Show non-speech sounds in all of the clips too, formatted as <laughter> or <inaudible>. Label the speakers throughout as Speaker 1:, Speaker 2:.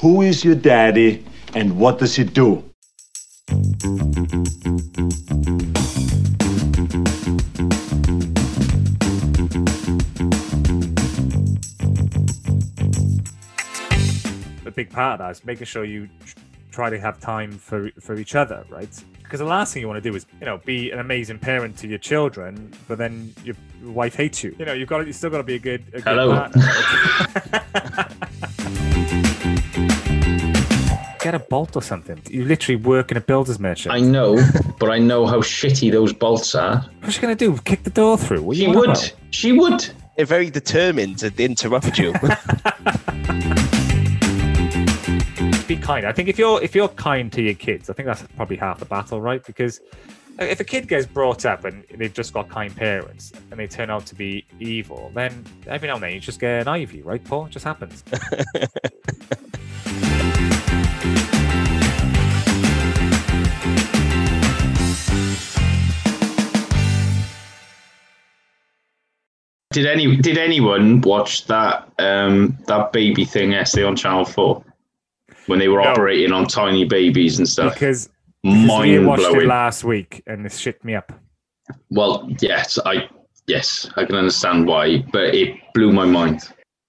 Speaker 1: Who is your daddy and what does he do?
Speaker 2: a big part of that is making sure you try to have time for for each other, right? Because the last thing you want to do is, you know, be an amazing parent to your children, but then your wife hates you. You know, you've got to, you still got to be a good, a good
Speaker 3: Hello.
Speaker 2: partner. <laughs> <laughs> Get a bolt or something. You literally work in a builder's merchant.
Speaker 3: I know, <laughs> but I know how shitty those bolts are.
Speaker 2: What's she gonna do? Kick the door through? What are
Speaker 3: She
Speaker 2: you on
Speaker 3: would.
Speaker 2: about?
Speaker 3: She would.
Speaker 4: They're very determined to interrupt you. <laughs>
Speaker 2: be kind. I think if you're if you're kind to your kids, I think that's probably half the battle, right? Because if a kid gets brought up and they've just got kind parents and they turn out to be evil, then every now and then you just get an ivy, right, Paul? It just happens. <laughs>
Speaker 3: Did any did anyone watch that um that baby thing yesterday on Channel Four when they were
Speaker 2: No.
Speaker 3: operating on tiny babies and stuff?
Speaker 2: Because, because we
Speaker 3: Mind
Speaker 2: watched it
Speaker 3: blowing.
Speaker 2: last week and this shit me up.
Speaker 3: Well, yes, I yes I can understand why, but it blew my mind.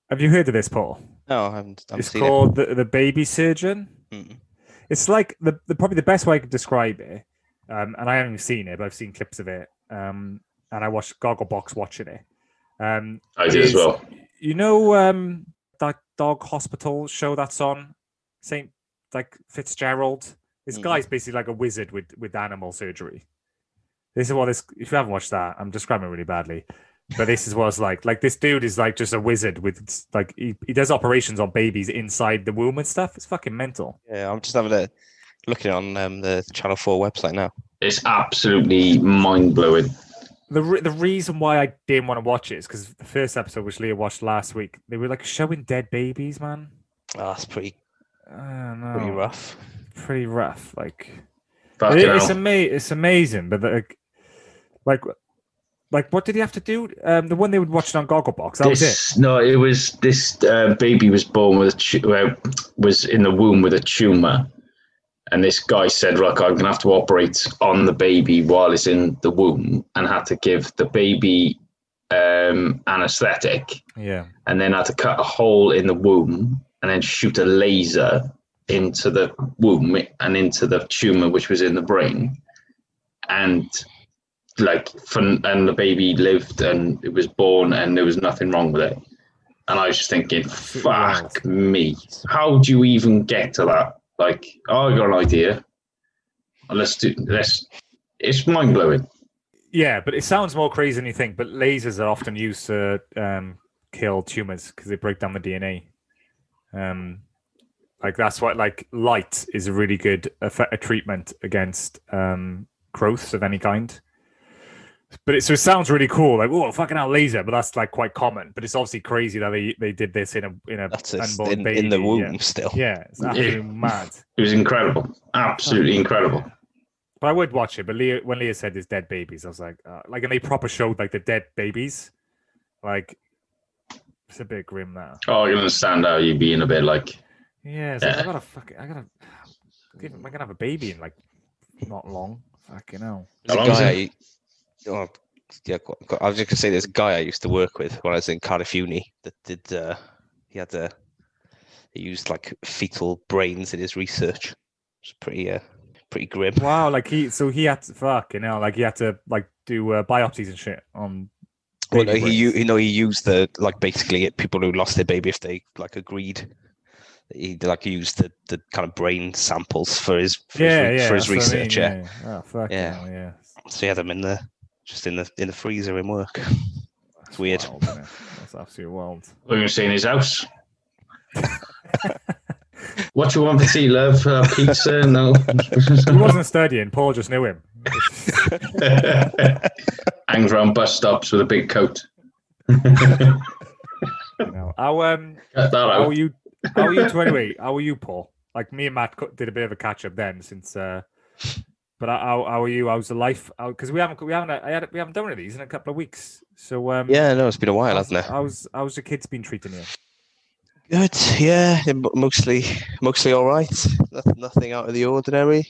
Speaker 2: Have you heard of this, Paul?
Speaker 4: no, I haven't, I haven't
Speaker 2: it's
Speaker 4: seen
Speaker 2: called the, the baby surgeon.
Speaker 4: it. Mm.
Speaker 2: It's like the, the probably the best way I could describe it. Um, and I haven't seen it, but I've seen clips of it. Um, and I watched Gogglebox watching it. Um,
Speaker 3: I did as well.
Speaker 2: You know um, that dog hospital show that's on Saint like Fitzgerald. This
Speaker 4: Mhm.
Speaker 2: guy's basically like a wizard with with animal surgery. This is what this. If you haven't watched that, I'm describing it really badly. But this is what it's like. Like this dude is like just a wizard with like he, he does operations on babies inside the womb and stuff. It's fucking mental.
Speaker 4: Yeah, I'm just having a looking on um, the Channel Four website now.
Speaker 3: It's absolutely mind blowing.
Speaker 2: The re- the reason why I didn't want to watch it is because the first episode, which Leah watched last week, they were like showing dead babies, man.
Speaker 4: Oh, that's pretty
Speaker 2: I don't know.
Speaker 4: pretty rough.
Speaker 2: Pretty rough. Like It- it's
Speaker 3: hell.
Speaker 2: ama- it's amazing, but like, like, like, what did he have to do? Um, the one they would watch it on Gogglebox. That was it.
Speaker 3: No, it was this uh, baby was born with a tu- uh, was in the womb with a tumor, and this guy said, "Look, I'm gonna have to operate on the baby while it's in the womb," and had to give the baby um, anesthetic,
Speaker 2: Yeah.
Speaker 3: and then had to cut a hole in the womb, and then shoot a laser into the womb and into the tumor which was in the brain, and like fun, and the baby lived and it was born and there was nothing wrong with it. And I was just thinking, fuck me. How do you even get to that? Like, oh, I got an idea. Let's do let's it's mind blowing.
Speaker 2: Yeah, but it sounds more crazy than you think. But lasers are often used to um, kill tumors because they break down the DNA. Um, like that's what like light is a really good effe- a treatment against um, growths of any kind. But it so it sounds really cool, like oh fucking hell laser, but that's like quite common. But it's obviously crazy that they, they did this in a in a
Speaker 4: That's
Speaker 2: unborn
Speaker 4: in,
Speaker 2: baby.
Speaker 4: in the
Speaker 2: yeah.
Speaker 4: womb still.
Speaker 2: Yeah, it's absolutely mad. <laughs>
Speaker 3: It was incredible. Absolutely incredible.
Speaker 2: But I would watch it. But Leah, when Leah said there's dead babies, I was like, uh, like, and they proper showed like the dead babies. Like, it's a bit grim now.
Speaker 3: Oh, I can understand how you being a bit like
Speaker 2: Yeah, it's like, I gotta fucking, I gotta, give, I'm gonna have a baby in like not long. Fucking hell.
Speaker 4: There's a
Speaker 3: How long is
Speaker 4: guy.
Speaker 3: it?
Speaker 4: I, oh, yeah, go- go- I was just gonna say there's a guy I used to work with when I was in Cardiff Uni that did. Uh, he had a. He used like fetal brains in his research. It's pretty, uh, pretty grim.
Speaker 2: Wow, like he, so he had to fuck, you know, like he had to like do uh, biopsies and shit on.
Speaker 4: Well, no, he, you know, he used the like basically people who lost their baby if they like agreed. He like used the, the kind of brain samples for his for
Speaker 2: yeah,
Speaker 4: his,
Speaker 2: yeah,
Speaker 4: for his
Speaker 2: that's I mean,
Speaker 4: research. yeah.
Speaker 2: yeah. Oh,
Speaker 4: Yeah.
Speaker 2: hell, yeah.
Speaker 4: so he had them in the just in the in the freezer in work.
Speaker 2: That's
Speaker 4: weird.
Speaker 2: wild, isn't it? That's absolutely wild.
Speaker 3: we're gonna say in his house. <laughs> what you want for tea, love? Uh, pizza? No.
Speaker 2: He wasn't studying. Paul just knew him. <laughs>
Speaker 3: Hangs around bus stops with a big coat. <laughs>
Speaker 2: You know. How um how are you how are you two anyway? How are you, Paul? Like me and Matt did a bit of a catch up then since uh but how, how are you? How's the life? Because we haven't we haven't I had, we haven't done one of these in a couple of weeks. So um
Speaker 4: Yeah, no, it's been a while,
Speaker 2: how's,
Speaker 4: hasn't it?
Speaker 2: how's how's the kids been treating you?
Speaker 4: Good, yeah, mostly mostly all right. Nothing, nothing out of the ordinary.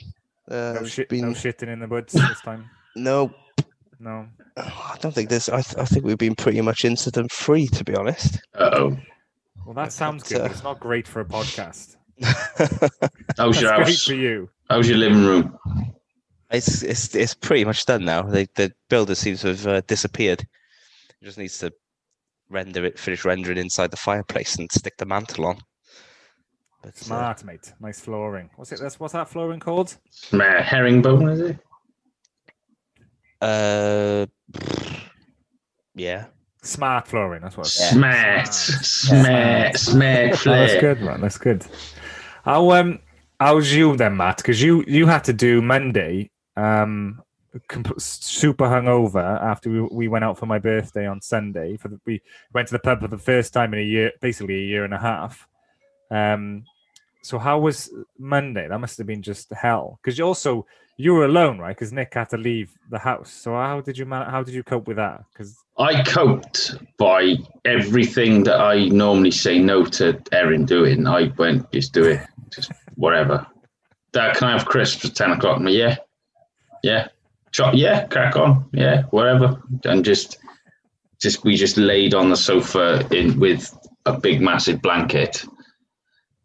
Speaker 4: Uh,
Speaker 2: No,
Speaker 4: it's
Speaker 2: shit,
Speaker 4: been
Speaker 2: no shitting in the woods this time.
Speaker 4: no,
Speaker 2: No.
Speaker 4: I don't think there's. I, th- I think we've been pretty much incident free, to be honest.
Speaker 3: Oh.
Speaker 2: Well, that sounds good, but it's not great for a podcast. <laughs>
Speaker 3: How's
Speaker 2: That's
Speaker 3: your
Speaker 2: great
Speaker 3: house?
Speaker 2: for you.
Speaker 3: How's your living room?
Speaker 4: it's it's it's pretty much done now. The the builder seems to have uh, disappeared. It just needs to render it, finish rendering inside the fireplace, and stick the mantle on. But, uh,
Speaker 2: Smart, mate. Nice flooring. What's it? That's what's that flooring called?
Speaker 3: Uh, herringbone, is it?
Speaker 4: Uh, yeah.
Speaker 2: Smart flooring. That's what. It's
Speaker 4: Yeah.
Speaker 3: Smart, smart, smart
Speaker 2: Oh, that's good, man. That's good. How um, how's you then, Matt? Because you you had to do Monday, um, comp- super hungover after we, we went out for my birthday on Sunday. For the, we went to the pub for the first time in a year, basically a year and a half. Um, so how was Monday? That must have been just hell. Because you also you were alone, right? Because Nick had to leave the house. So how did you man- how did you cope with that? Because
Speaker 3: I coped by everything that I normally say no to Erin doing. I went, just do it, just whatever. Dad, can I have crisps at 10 o'clock? Like, yeah, yeah, Chop, yeah, crack on, yeah, whatever. And just, just, we just laid on the sofa in with a big, massive blanket.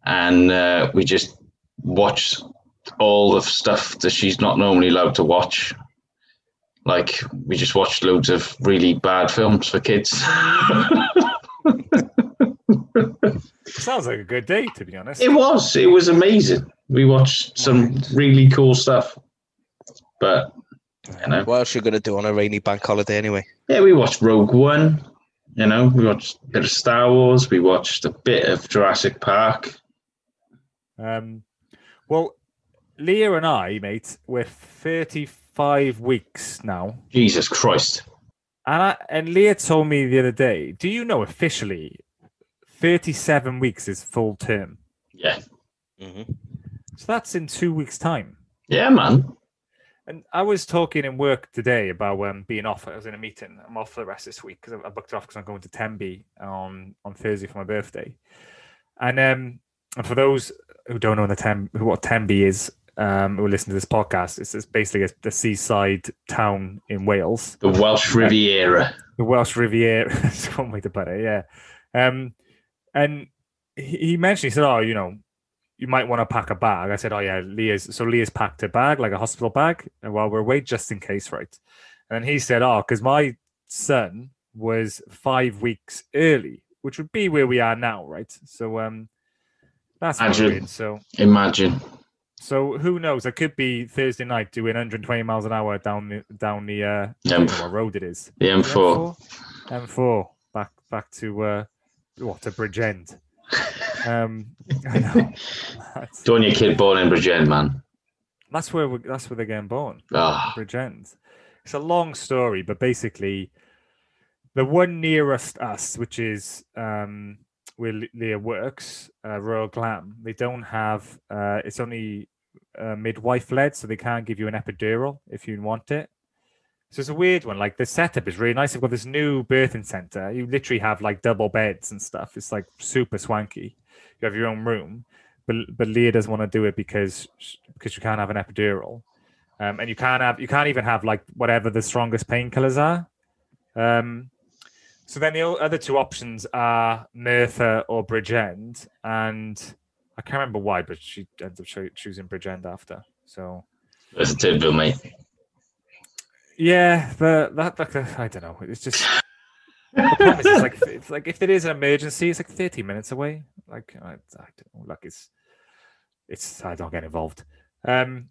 Speaker 3: And uh, we just watched all the stuff that she's not normally allowed to watch. Like we just watched loads of really bad films for kids.
Speaker 2: sounds like a good day, to be honest.
Speaker 3: it was, it was amazing. We watched some really cool stuff. But you know,
Speaker 4: What else you gonna do on a rainy bank holiday anyway?
Speaker 3: yeah, we watched Rogue One. You know, we watched a bit of Star Wars. We watched a bit of Jurassic Park.
Speaker 2: Um, well, Leah and I, mate, we're 35 weeks now.
Speaker 3: Jesus Christ!
Speaker 2: And, I, and Leah told me the other day, do you know officially 37 weeks is full term?
Speaker 3: Yeah,
Speaker 4: Mm-hmm.
Speaker 2: So that's in two weeks' time.
Speaker 3: yeah, man.
Speaker 2: And I was talking in work today about um, being off. I was in a meeting. I'm off for the rest of this week because I, I booked it off because I'm going to Tenby on, on Thursday for my birthday. And um, and for those who don't know the Tem- what Tenby is, um, who listen to this podcast, it's, it's basically a, a seaside town in Wales.
Speaker 3: The Welsh Riviera.
Speaker 2: the Welsh Riviera. <laughs> That's one way to put it. Yeah. Um, and he, he mentioned, he said, "Oh, you know, you might want to pack a bag." I said, "Oh yeah, Leah's." So Leah's packed a bag, like a hospital bag, and while we're away, just in case, right? And he said, "Oh, because my son was five weeks early, which would be where we are now, right?" So um, that's
Speaker 3: Imagine.
Speaker 2: weird. So
Speaker 3: Imagine.
Speaker 2: So who knows? I could be Thursday night doing 120 miles an hour down the down the uh, I what road it is.
Speaker 3: The M4.
Speaker 2: M4. M4 back back to uh what to Bridgend. <laughs> Um <laughs> I know.
Speaker 3: Don't your kid born in Bridgend, man.
Speaker 2: that's where we, that's where they're getting born.
Speaker 3: Ah,
Speaker 2: Bridgend. It's a long story, but basically the one nearest us, which is um Le- Leah works, uh, Royal Glam, they don't have uh it's only uh, midwife led, so they can't give you an epidural if you want it. So it's a weird one. Like the setup is really nice. They've got this new birthing center. You literally have like double beds and stuff. It's like super swanky. You have your own room, but but Leah doesn't want to do it because because you can't have an epidural, um, and you can't have you can't even have like whatever the strongest painkillers are. Um, so then the other two options are Merthyr or Bridgend, and I can't remember why, but she ends up cho- choosing Bridgend after. So
Speaker 3: that's a tidbit, mate.
Speaker 2: yeah, but that, that I don't know. It's just it's like <laughs> it's like if there is an emergency, it's like thirty minutes away. Like I, I don't know, like it's it's I don't get involved. Um,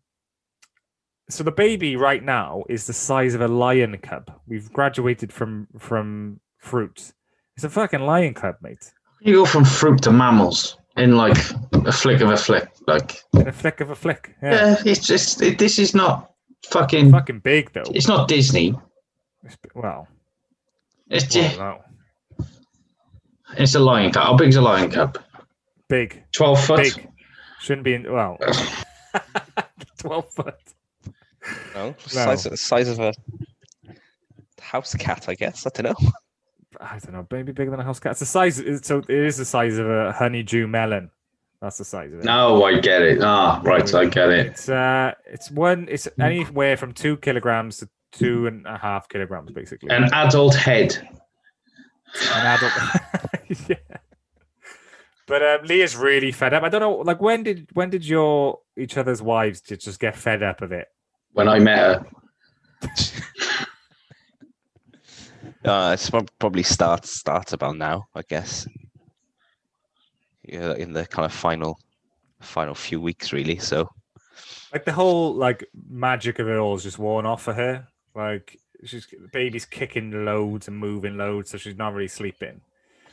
Speaker 2: so the baby right now is the size of a lion cub. We've graduated from from fruit. It's a fucking lion cub, mate.
Speaker 3: You go from fruit to mammals in like a flick of a flick. Like,
Speaker 2: In a flick of a flick. Yeah,
Speaker 3: yeah, it's just it, this is not fucking.
Speaker 2: fucking big though.
Speaker 3: It's not Disney.
Speaker 2: It's, well,
Speaker 3: It's
Speaker 2: well,
Speaker 3: just,
Speaker 2: no.
Speaker 3: it's a lion cub. How big's a lion cub?
Speaker 2: big,
Speaker 3: Twelve foot.
Speaker 2: big. Shouldn't be in. Well, <laughs> twelve foot.
Speaker 4: No, size, size of a house cat, I guess. I don't know.
Speaker 2: I don't know, maybe bigger than a house cat. It's the size. it's- So it is the size of a honeydew melon. That's the size of it.
Speaker 3: No, I get it. Ah, right, I get it.
Speaker 2: It's uh, it's one. It's anywhere from two kilograms to two and a half kilograms, basically.
Speaker 3: An adult head.
Speaker 2: An adult. <laughs> yeah. But um, Leah's really fed up. I don't know. Like, when did when did your each other's wives just get fed up of it?
Speaker 3: When I met her, <laughs>
Speaker 4: Uh, it's prob- probably starts starts about now, I guess. Yeah, in the kind of final final few weeks, really. So
Speaker 2: Like the whole like magic of it all is just worn off for her. Like she's the baby's kicking loads and moving loads, so she's not really sleeping.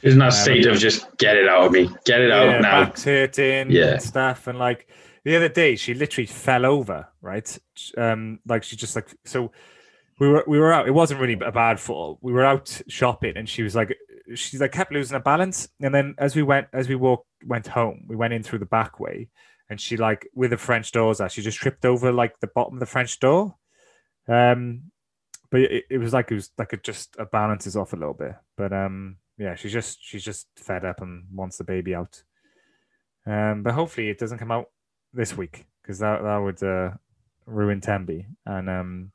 Speaker 3: she's in that state of just get it out of me, get it
Speaker 2: Yeah,
Speaker 3: out now.
Speaker 2: back's hurting
Speaker 3: Yeah.
Speaker 2: and stuff. And like the other day, she literally fell over, right? Um, like she just like so we were we were out. It wasn't really a bad fall. We were out shopping, and she was like, she's like kept losing her balance. And then as we went as we walked went home, we went in through the back way, and she like with the French doors she just tripped over like the bottom of the French door. Um, but it, it was like it was like it just a balance is off a little bit. But um, yeah, she's just she's just fed up and wants the baby out. Um, but hopefully it doesn't come out this week because that that would uh, ruin Tenby and um,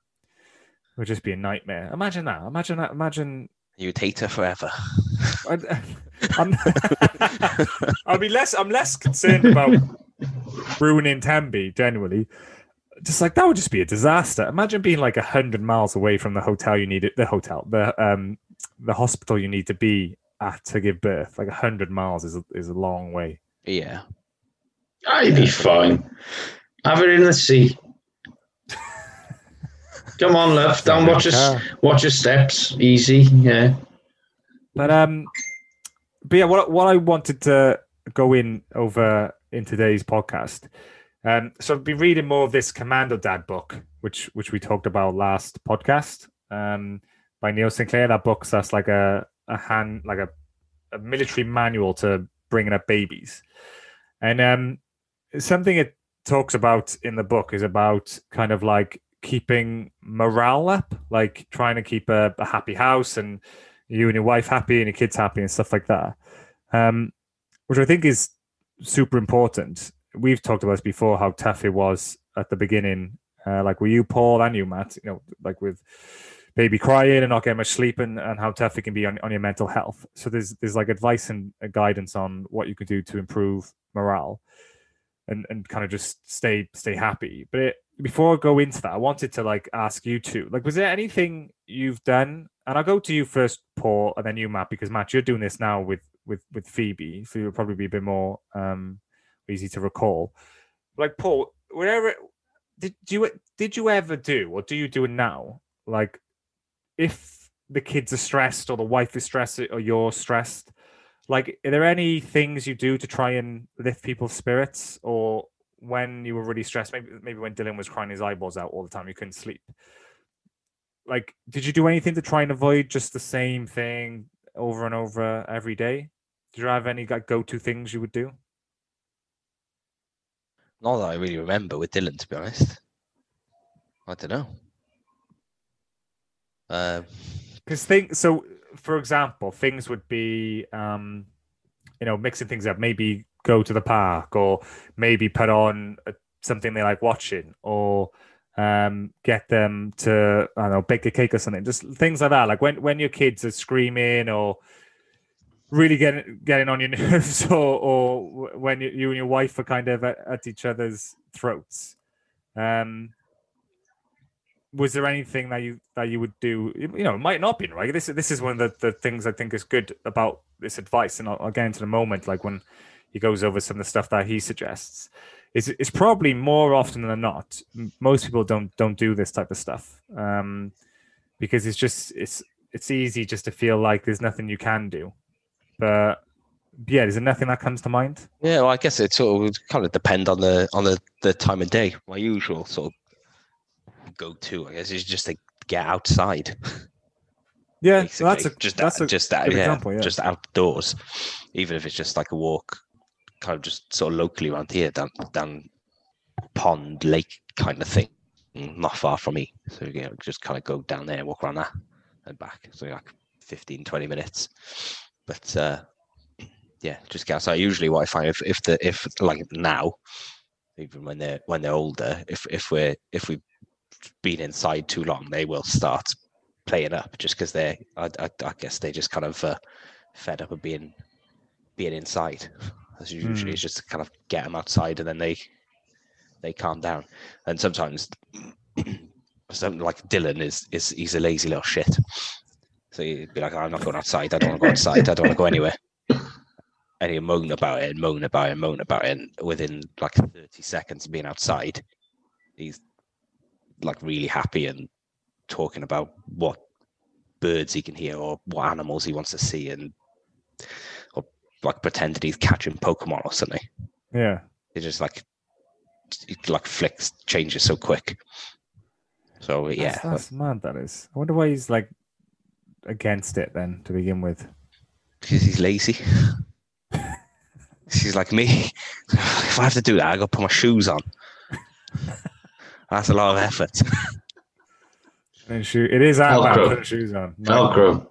Speaker 2: it would just be a nightmare. Imagine that. Imagine that. Imagine.
Speaker 4: you'd hate her forever. <laughs>
Speaker 2: I'd, I'm, <laughs> I'll be less. I'm less concerned about ruining Tenby generally. Just like that would just be a disaster. Imagine being like a hundred miles away from the hotel you need. The hotel, the um, the hospital you need to be at to give birth. Like a hundred miles is a, is a long way.
Speaker 4: yeah.
Speaker 3: I'd be fine. Have it in the sea. Come on, love. Don't watch us. Watch your steps. Easy. Yeah.
Speaker 2: But um, but yeah, what what I wanted to go in over in today's podcast. Um, so I've been reading more of this Commando Dad book, which which we talked about last podcast. Um, by Neil Sinclair. That book's that's like a a hand like a, a military manual to bringing up babies, and um, something it talks about in the book is about kind of like keeping morale up, like trying to keep a, a happy house and you and your wife happy and your kids happy and stuff like that. Um, which I think is super important. We've talked about this before how tough it was at the beginning. Uh, like were you, Paul, and you, Matt, you know, like with baby crying and not getting much sleep and, and how tough it can be on, on your mental health. So there's there's like advice and guidance on what you can do to improve morale and, and kind of just stay stay happy. But it, before I go into that, I wanted to like ask you two, like, was there anything you've done? And I'll go to you first, Paul, and then you, Matt, because Matt, you're doing this now with with with Phoebe, so you'll probably be a bit more um easy to recall. Like Paul, wherever did you did you ever do or do you do it now? Like if the kids are stressed or the wife is stressed or you're stressed, like are there any things you do to try and lift people's spirits or when you were really stressed maybe maybe when dylan was crying his eyeballs out all the time you couldn't sleep like did you do anything to try and avoid just the same thing over and over every day did you have any like go-to things you would do
Speaker 4: Not that I really remember with Dylan, to be honest. I don't know. Um,
Speaker 2: because things so for example things would be um you know mixing things up maybe go to the park or maybe put on something they like watching or um get them to i don't know bake a cake or something. Just things like that. Like when when your kids are screaming or really getting getting on your <laughs> nerves or or when you, you and your wife are kind of at, at each other's throats. Um was there anything that you that you would do? You know it might not be right? This this is one of the, the things i think is good about this advice and I'll, I'll get into the moment like when he goes over some of the stuff that he suggests is it's probably more often than not most people don't don't do this type of stuff um because it's just it's it's easy just to feel like there's nothing you can do but yeah is there nothing that comes to mind
Speaker 4: yeah, well, I guess it sort of kind of depend on the on the, the time of day. My usual sort of go to, I guess, is just to get outside.
Speaker 2: yeah <laughs>
Speaker 4: basically.
Speaker 2: that's a
Speaker 4: just
Speaker 2: that's a
Speaker 4: just
Speaker 2: good
Speaker 4: yeah,
Speaker 2: example, yeah.
Speaker 4: just outdoors, even if it's just like a walk, kind of just sort of locally around here, down down pond lake kind of thing, not far from me. So you know, just kind of go down there, and walk around that, and back. So like 15, 20 minutes. But uh, yeah, just get outside. Usually, what I find if if the if like now, even when they're when they're older, if if we're if we've been inside too long, they will start playing up just because they're I, I, I guess they just kind of uh, fed up of being being inside. That's usually
Speaker 2: hmm.
Speaker 4: it's just to kind of get them outside and then they they calm down. And sometimes <clears throat> something like Dylan is is he's a lazy little shit. So he'd be like, I'm not going outside, I don't want to go outside, I don't want to go anywhere. <laughs> And he'd moan about it and moan about it and moan about it. And within like 30 seconds of being outside, he's like really happy and talking about what birds he can hear or what animals he wants to see and like pretending he's catching Pokemon or something.
Speaker 2: Yeah.
Speaker 4: It just like it like flicks changes so quick. So yeah,
Speaker 2: That's, that's mad. That is. I wonder why he's like against it then to begin with.
Speaker 4: because he's lazy. <laughs> She's like me. <laughs> If I have to do that, I got to put my shoes on. <laughs> That's a lot of effort.
Speaker 2: And shoe. It is out man
Speaker 3: Velcro.
Speaker 2: putting shoes on.
Speaker 3: Velcro.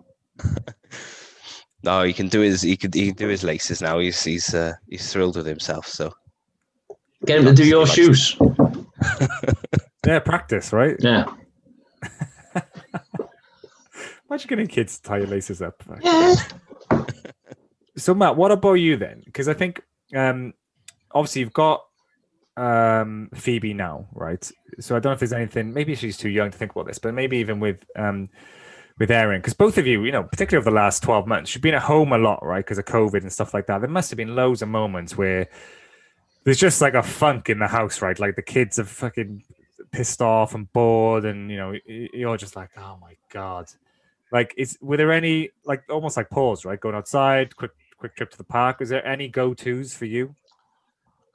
Speaker 4: No, he can do his he can he can do his laces now. He's he's uh, he's thrilled with himself. So
Speaker 3: Get him to do your shoes. <laughs>
Speaker 2: Yeah, practice, right?
Speaker 3: Yeah. <laughs>
Speaker 2: Imagine getting kids to tie your laces up.
Speaker 3: Yeah.
Speaker 2: So Matt, what about you then? Because I think um obviously you've got um Phoebe now, right? So I don't know if there's anything maybe she's too young to think about this, but maybe even with um with Erin because both of you, you know, particularly over the last 12 months, you've been at home a lot, right? Because of COVID and stuff like that. There must have been loads of moments where there's just like a funk in the house, right? Like the kids are fucking pissed off and bored, and you know, you're just like, oh my god. Like, is were there any like almost like pause, right? Going outside, quick quick trip to the park. Is there any go tos for you?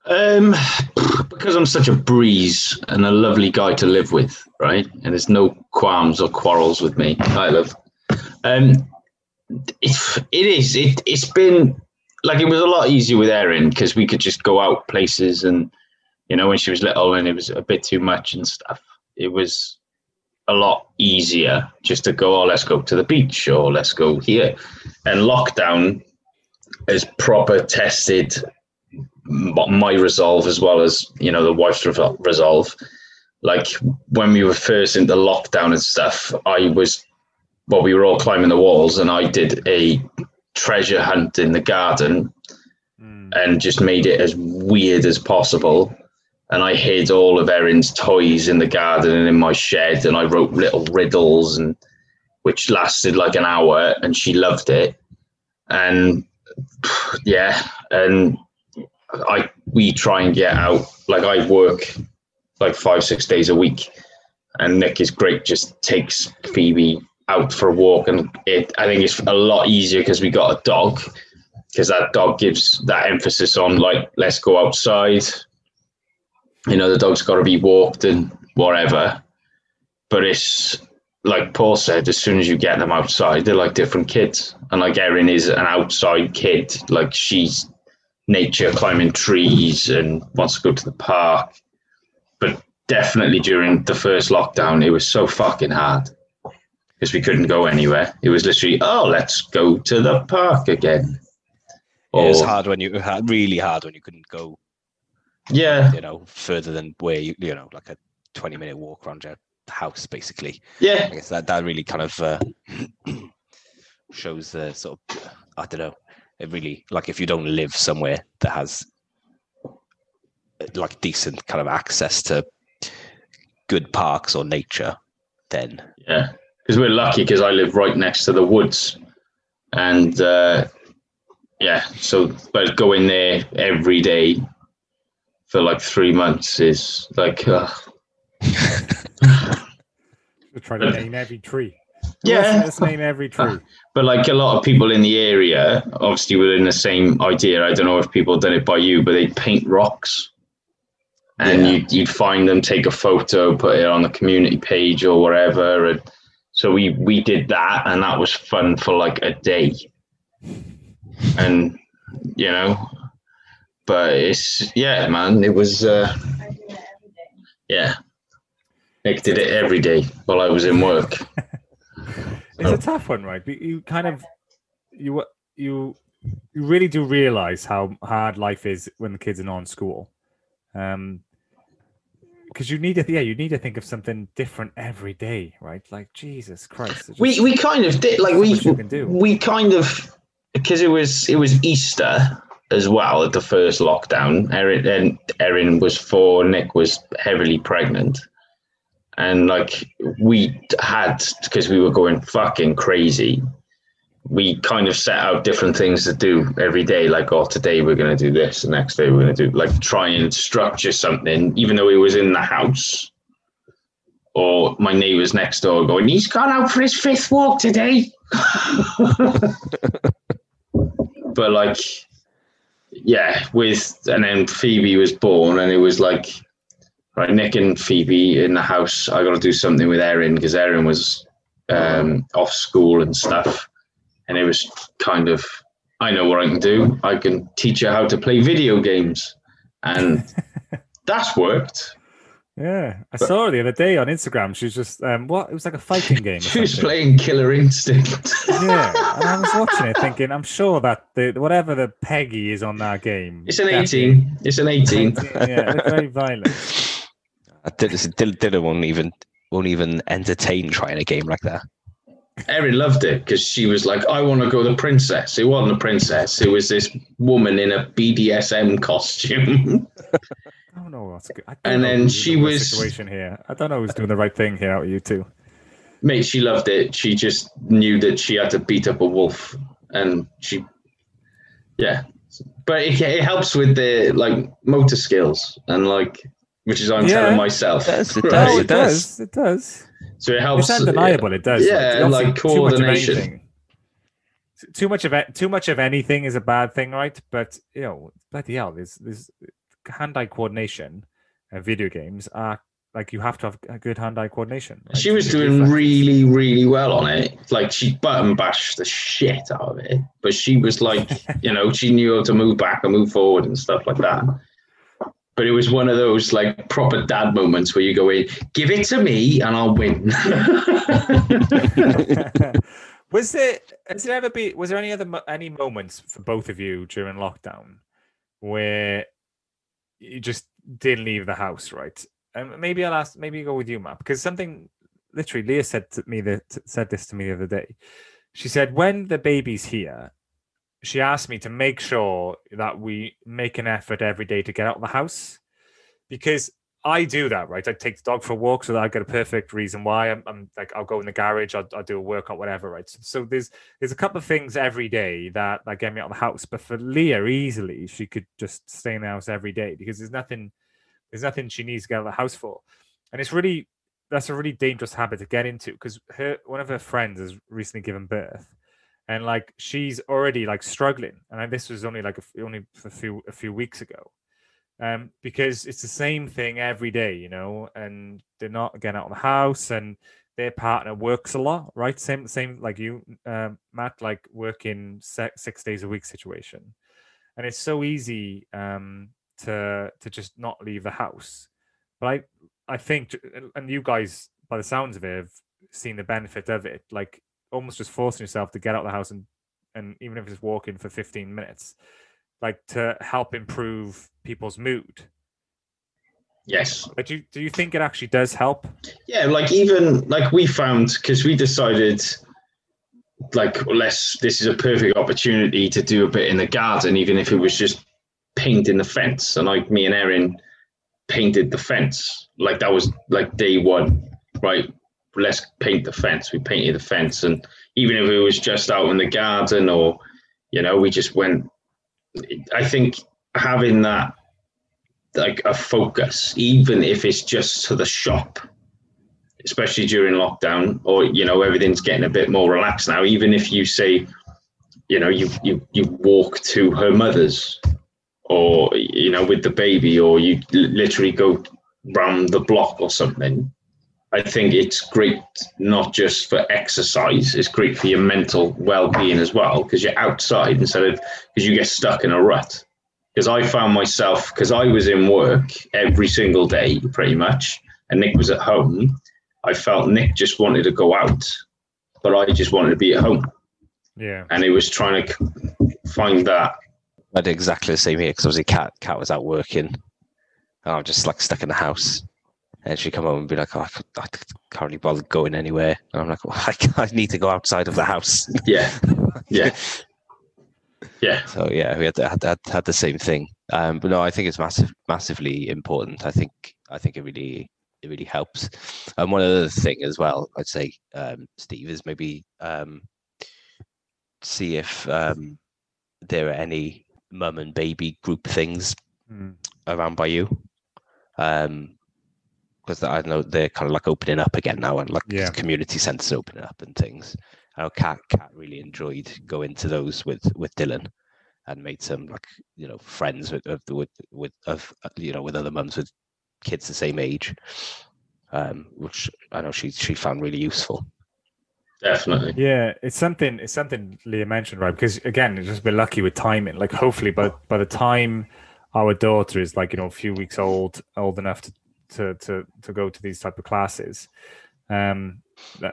Speaker 3: Um, because I'm such a breeze and a lovely guy to live with, right? And there's no qualms or quarrels with me. I love. Um, it, it is. It it's been like it was a lot easier with Erin because we could just go out places and you know when she was little and it was a bit too much and stuff. It was a lot easier just to go. Oh, let's go to the beach or let's go here. And lockdown is proper tested my resolve as well as you know the wife's resolve. Like when we were first into lockdown and stuff i was well we were all climbing the walls and i did a treasure hunt in the garden hmm. and just made it as weird as possible. And i hid all of erin's toys in the garden and in my shed and i wrote little riddles and which lasted like an hour and she loved it. And <sighs> yeah and I we try and get out. Like I work like five six days a week, and Nick is great. Just takes Phoebe out for a walk, and it I think it's a lot easier because we got a dog. Because that dog gives that emphasis on like let's go outside. You know the dog's got to be walked and whatever, but it's like Paul said. As soon as you get them outside, they're like different kids, and like Erin is an outside kid. Like she's nature, climbing trees, and wants to go to the park. But definitely during the first lockdown, it was so fucking hard because we couldn't go anywhere. It was literally, oh, let's go to the park again.
Speaker 4: it was hard when you really hard when you couldn't go
Speaker 3: Yeah,
Speaker 4: you know further than where you you know like a twenty minute walk around your house basically.
Speaker 3: yeah,
Speaker 4: I guess that that really kind of uh, <clears throat> shows the sort of I don't know. It really like if you don't live somewhere that has uh, like decent kind of access to good parks or nature, then
Speaker 3: yeah. Because we're lucky because I live right next to the woods, and uh, yeah, so but going there every day for like three months is like, uh,
Speaker 2: We're <laughs> trying to name every tree.
Speaker 3: Yeah.
Speaker 2: Let's, let's name every tree.
Speaker 3: But like a lot of people in the area, obviously within the same idea. I don't know if people have done it by you, but they paint rocks, and
Speaker 4: Yeah.
Speaker 3: you'd, you'd find them, take a photo, put it on the community page or whatever And so we we did that, and that was fun for like a day. And you know, but it's yeah, man. It was uh, yeah. Nick did it every day while I was in work. <laughs>
Speaker 2: it's a tough one, right? But You kind of you you you really do realize how hard life is when the kids are not in school. Um, because you need to, yeah, you need to think of something different every day, right? Like Jesus Christ. there's
Speaker 3: We we kind of did like we we kind of because it was it was Easter as well at the first lockdown. Erin and Erin was four, Nick was heavily pregnant, and like we had because we were going fucking crazy. We kind of set out different things to do every day. Like, oh, today we're going to do this. The next day we're going to do like try and structure something, even though it was in the house. Or my neighbours next door going, he's gone out for his fifth walk today. <laughs> but like yeah with and then phoebe was born and it was like right nick and phoebe in the house i got to do something with erin because erin was um off school and stuff and it was kind of i know what i can do i can teach her how to play video games and <laughs> that's worked
Speaker 2: Yeah, I saw her the other day on Instagram. She was just um, what? It was like a fighting game. <laughs>
Speaker 3: she was playing killer instinct
Speaker 2: Yeah, and I <laughs> was watching it, thinking, I'm sure that the whatever the PEGI is on that game.
Speaker 3: it's an
Speaker 2: definitely-
Speaker 3: 18 it's an 18
Speaker 2: yeah, it's very violent.
Speaker 4: I did, Dylan, Dylan won't even won't even entertain trying a game like that.
Speaker 3: Erin loved it because she was like, I want to go the princess. It wasn't a princess. It was this woman in a BDSM costume. <laughs>
Speaker 2: Oh, I don't know what's good. I don't
Speaker 3: And then
Speaker 2: who's
Speaker 3: she
Speaker 2: in the
Speaker 3: was-
Speaker 2: situation here. I don't know who's doing the right thing here out of you two.
Speaker 3: Mate, she loved it. She just knew that she had to beat up a wolf. And she, yeah. But it, it helps with the like motor skills and like, which is I'm
Speaker 2: Yeah.
Speaker 3: telling myself.
Speaker 4: It does, it <laughs>
Speaker 3: right?
Speaker 4: does, it
Speaker 2: it does. It does.
Speaker 3: So it helps.
Speaker 2: It's undeniable. It does.
Speaker 3: Yeah,
Speaker 2: Obviously,
Speaker 3: like
Speaker 2: too much of
Speaker 3: coordination.
Speaker 2: Too much of it. Too much of anything is a bad thing, right? But you know, bloody hell, there's there's hand-eye coordination. and video games are like you have to have a good hand-eye coordination. right?
Speaker 3: She was
Speaker 2: Good
Speaker 3: doing
Speaker 2: reflexes.
Speaker 3: really, really well on it. Like she button bashed the shit out of it, but she was like, <laughs> you know, she knew how to move back and move forward and stuff like that. But it was one of those like proper dad moments where you go in, give it to me and I'll win. <laughs>
Speaker 2: was there has there ever been was there any other any moments for both of you during lockdown where you just didn't leave the house right and maybe i'll ask maybe go with you matt because something literally leah said to me that said this to me the other day she said when the baby's here she asked me to make sure that we make an effort every day to get out of the house because I do that, right? I take the dog for a walk so that I get a perfect reason why. I'm, I'm like, I'll go in the garage, I'll, I'll do a workout, whatever, right? So, so there's there's a couple of things every day that that get me out of the house. But for Leah, easily she could just stay in the house every day because there's nothing there's nothing she needs to get out of the house for, and it's really that's a really dangerous habit to get into because her one of her friends has recently given birth, and like she's already like struggling, and this was only like a, only a few a few weeks ago um, because it's the same thing every day, you know, and they're not getting out of the house, and their partner works a lot, right? Same, same like you, um, Matt, like working se- six days a week situation, and it's so easy um, to to just not leave the house. But I, I think, and you guys, by the sounds of it, have seen the benefit of it, like almost just forcing yourself to get out of the house and and even if it's walking for 15 minutes like to help improve people's mood.
Speaker 3: yes.
Speaker 2: Like, do you, do you think it actually does help?
Speaker 3: Yeah, like even like we found because we decided like let's this is a perfect opportunity to do a bit in the garden, even if it was just painting the fence. And like me and Erin painted the fence. Like that was like day one, right? Let's paint the fence. We painted the fence, and even if it was just out in the garden or you know, we just went. I think having that like a focus, even if it's just to the shop, especially during lockdown, or you know everything's getting a bit more relaxed now. Even if you say, you know, you you you walk to her mother's, or you know, with the baby, or you literally go round the block or something. I think it's great not just for exercise; it's great for your mental well-being as well because you're outside instead of because you get stuck in a rut because I found myself because I was in work every single day pretty much, and Nick was at home. I felt Nick just wanted to go out, but I just wanted to be at home,
Speaker 2: Yeah.
Speaker 3: and it was trying to find that.
Speaker 4: I did exactly the same here because obviously cat cat was out working, and I'm just like stuck in the house. And she'd come home and be like, "Oh, I c- I can't really bother going anywhere." And I'm like, well, <laughs> I, I need to go outside of the house.
Speaker 3: Yeah, <laughs> yeah, yeah.
Speaker 4: So yeah, we had had, had, had the same thing. Um, but no, I think it's massive, massively important. I think I think it really it really helps. And one other thing as well, I'd say, um, Steve, is maybe um, see if um, there are any mum and baby group things
Speaker 2: Mm.
Speaker 4: around by you. Um, because I know they're kind of like opening up again now, and like
Speaker 2: Yeah.
Speaker 4: community centers opening up and things. I know Cat Cat really enjoyed going to those with with Dylan, and made some like you know friends with with with of uh, you know with other mums with kids the same age, um, which I know she she found really useful.
Speaker 3: Definitely.
Speaker 2: Yeah, it's something. It's something Leah mentioned, right? Because again, it's just been lucky with timing. Like, hopefully, by by the time our daughter is like you know a few weeks old, old enough to to to, to go to these type of classes, um,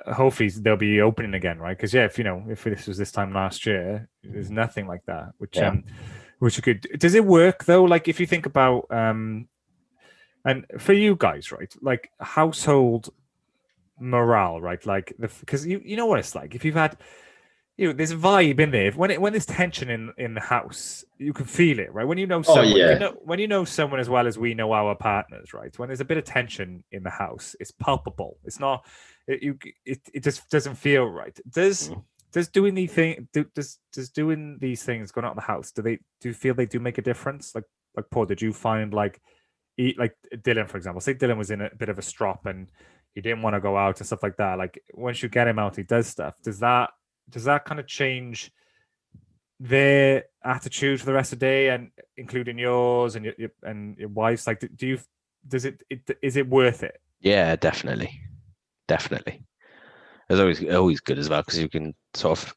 Speaker 2: hopefully they'll be opening again, right? Because yeah, if you know if this was this time last year, there's nothing like that, which
Speaker 4: Yeah.
Speaker 2: um, which you could. Does it work though? Like, if you think about um, and for you guys, right? Like household morale, right? Like the because you you know what it's like if you've had you know there's a vibe in there. When it when there's tension in in the house you can feel it right? When you know someone
Speaker 3: yeah.
Speaker 2: you know, when you know someone as well as we know our partners right? When there's a bit of tension in the house it's palpable. It's not it, you it, it just doesn't feel right. Does
Speaker 4: Mm.
Speaker 2: does doing these thing do, does does doing these things going out of the house do they do you feel they do make a difference? Like like Paul did you find like eat like Dylan for example say Dylan was in a bit of a strop and he didn't want to go out and stuff like that like once you get him out he does stuff. Does that does that kind of change their attitude for the rest of the day and including yours and your, your and your wife's like do, do you does it, it is it worth it
Speaker 4: Yeah, definitely, definitely. It's always always good as well because you can sort of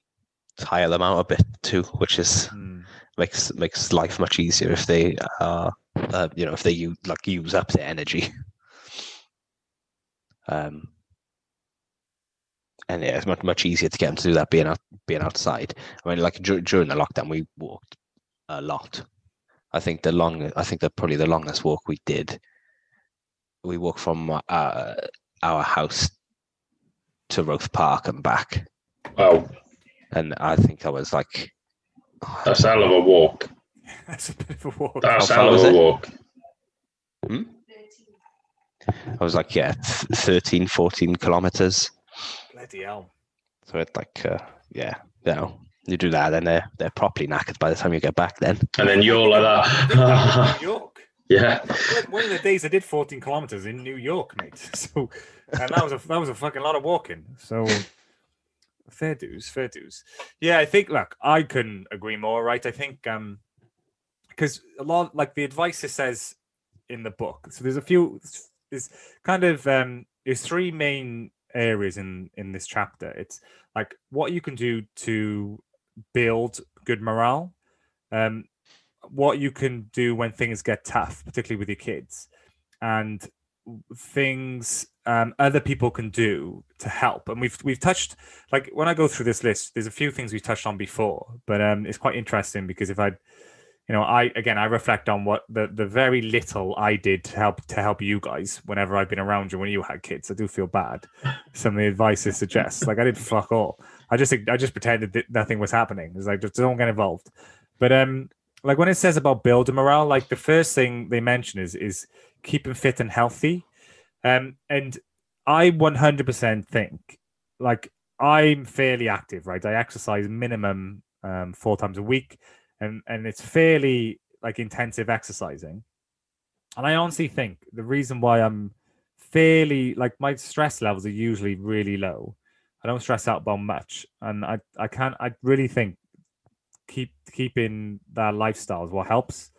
Speaker 4: tire them out a bit too, which is
Speaker 2: Hmm.
Speaker 4: makes makes life much easier if they are uh, you know if they use like use up their energy. Um, and yeah, it's much much easier to get them to do that being out being outside. I mean, like dur- during the lockdown, we walked a lot. I think the long I think that probably the longest walk we did. We walked from uh, our house to Roath Park and back,
Speaker 3: Wow,
Speaker 4: and I think I was like,
Speaker 3: that's a hell of a walk. <laughs>
Speaker 2: that's a bit of a walk
Speaker 3: That's a
Speaker 4: How far
Speaker 3: hell of a
Speaker 4: it?
Speaker 3: walk.
Speaker 4: I was like, yeah, th- 13, 14 kilometers.
Speaker 2: Bloody hell
Speaker 4: So it's like, uh, yeah, you know, you do that, and they're they're properly knackered by the time you get back. Then
Speaker 3: And then you're like that.
Speaker 2: New York <laughs>
Speaker 3: yeah.
Speaker 2: One- one of the days I did 14 kilometers in New York, mate. <laughs> So, and that was a that was a fucking lot of walking. So, fair dues, fair dues. Yeah, I think. Look, I couldn't agree more. Right, I think um, because a lot like the advice it says in the book. So there's a few. There's kind of um, there's three main areas in in this chapter. It's like what you can do to build good morale. Um, what you can do when things get tough, particularly with your kids, and things um, other people can do to help. And we've we've touched like when I go through this list, there's a few things we've touched on before, but um, it's quite interesting because if I, you know, I again I reflect on what the the very little I did to help to help you guys whenever I've been around you when you had kids. I do feel bad. Some of the advice it suggests, like I did fuck all. I just I just pretended that nothing was happening. It's like just don't get involved. But um, like when it says about building morale, like the first thing they mention is is keeping fit and healthy. Um, and I 100% think like I'm fairly active, right? I exercise minimum um, four times a week, and and it's fairly like intensive exercising. And I honestly think the reason why I'm fairly like my stress levels are usually really low. I don't stress out about much, and I I can't. I really think keep keeping that lifestyle is what helps.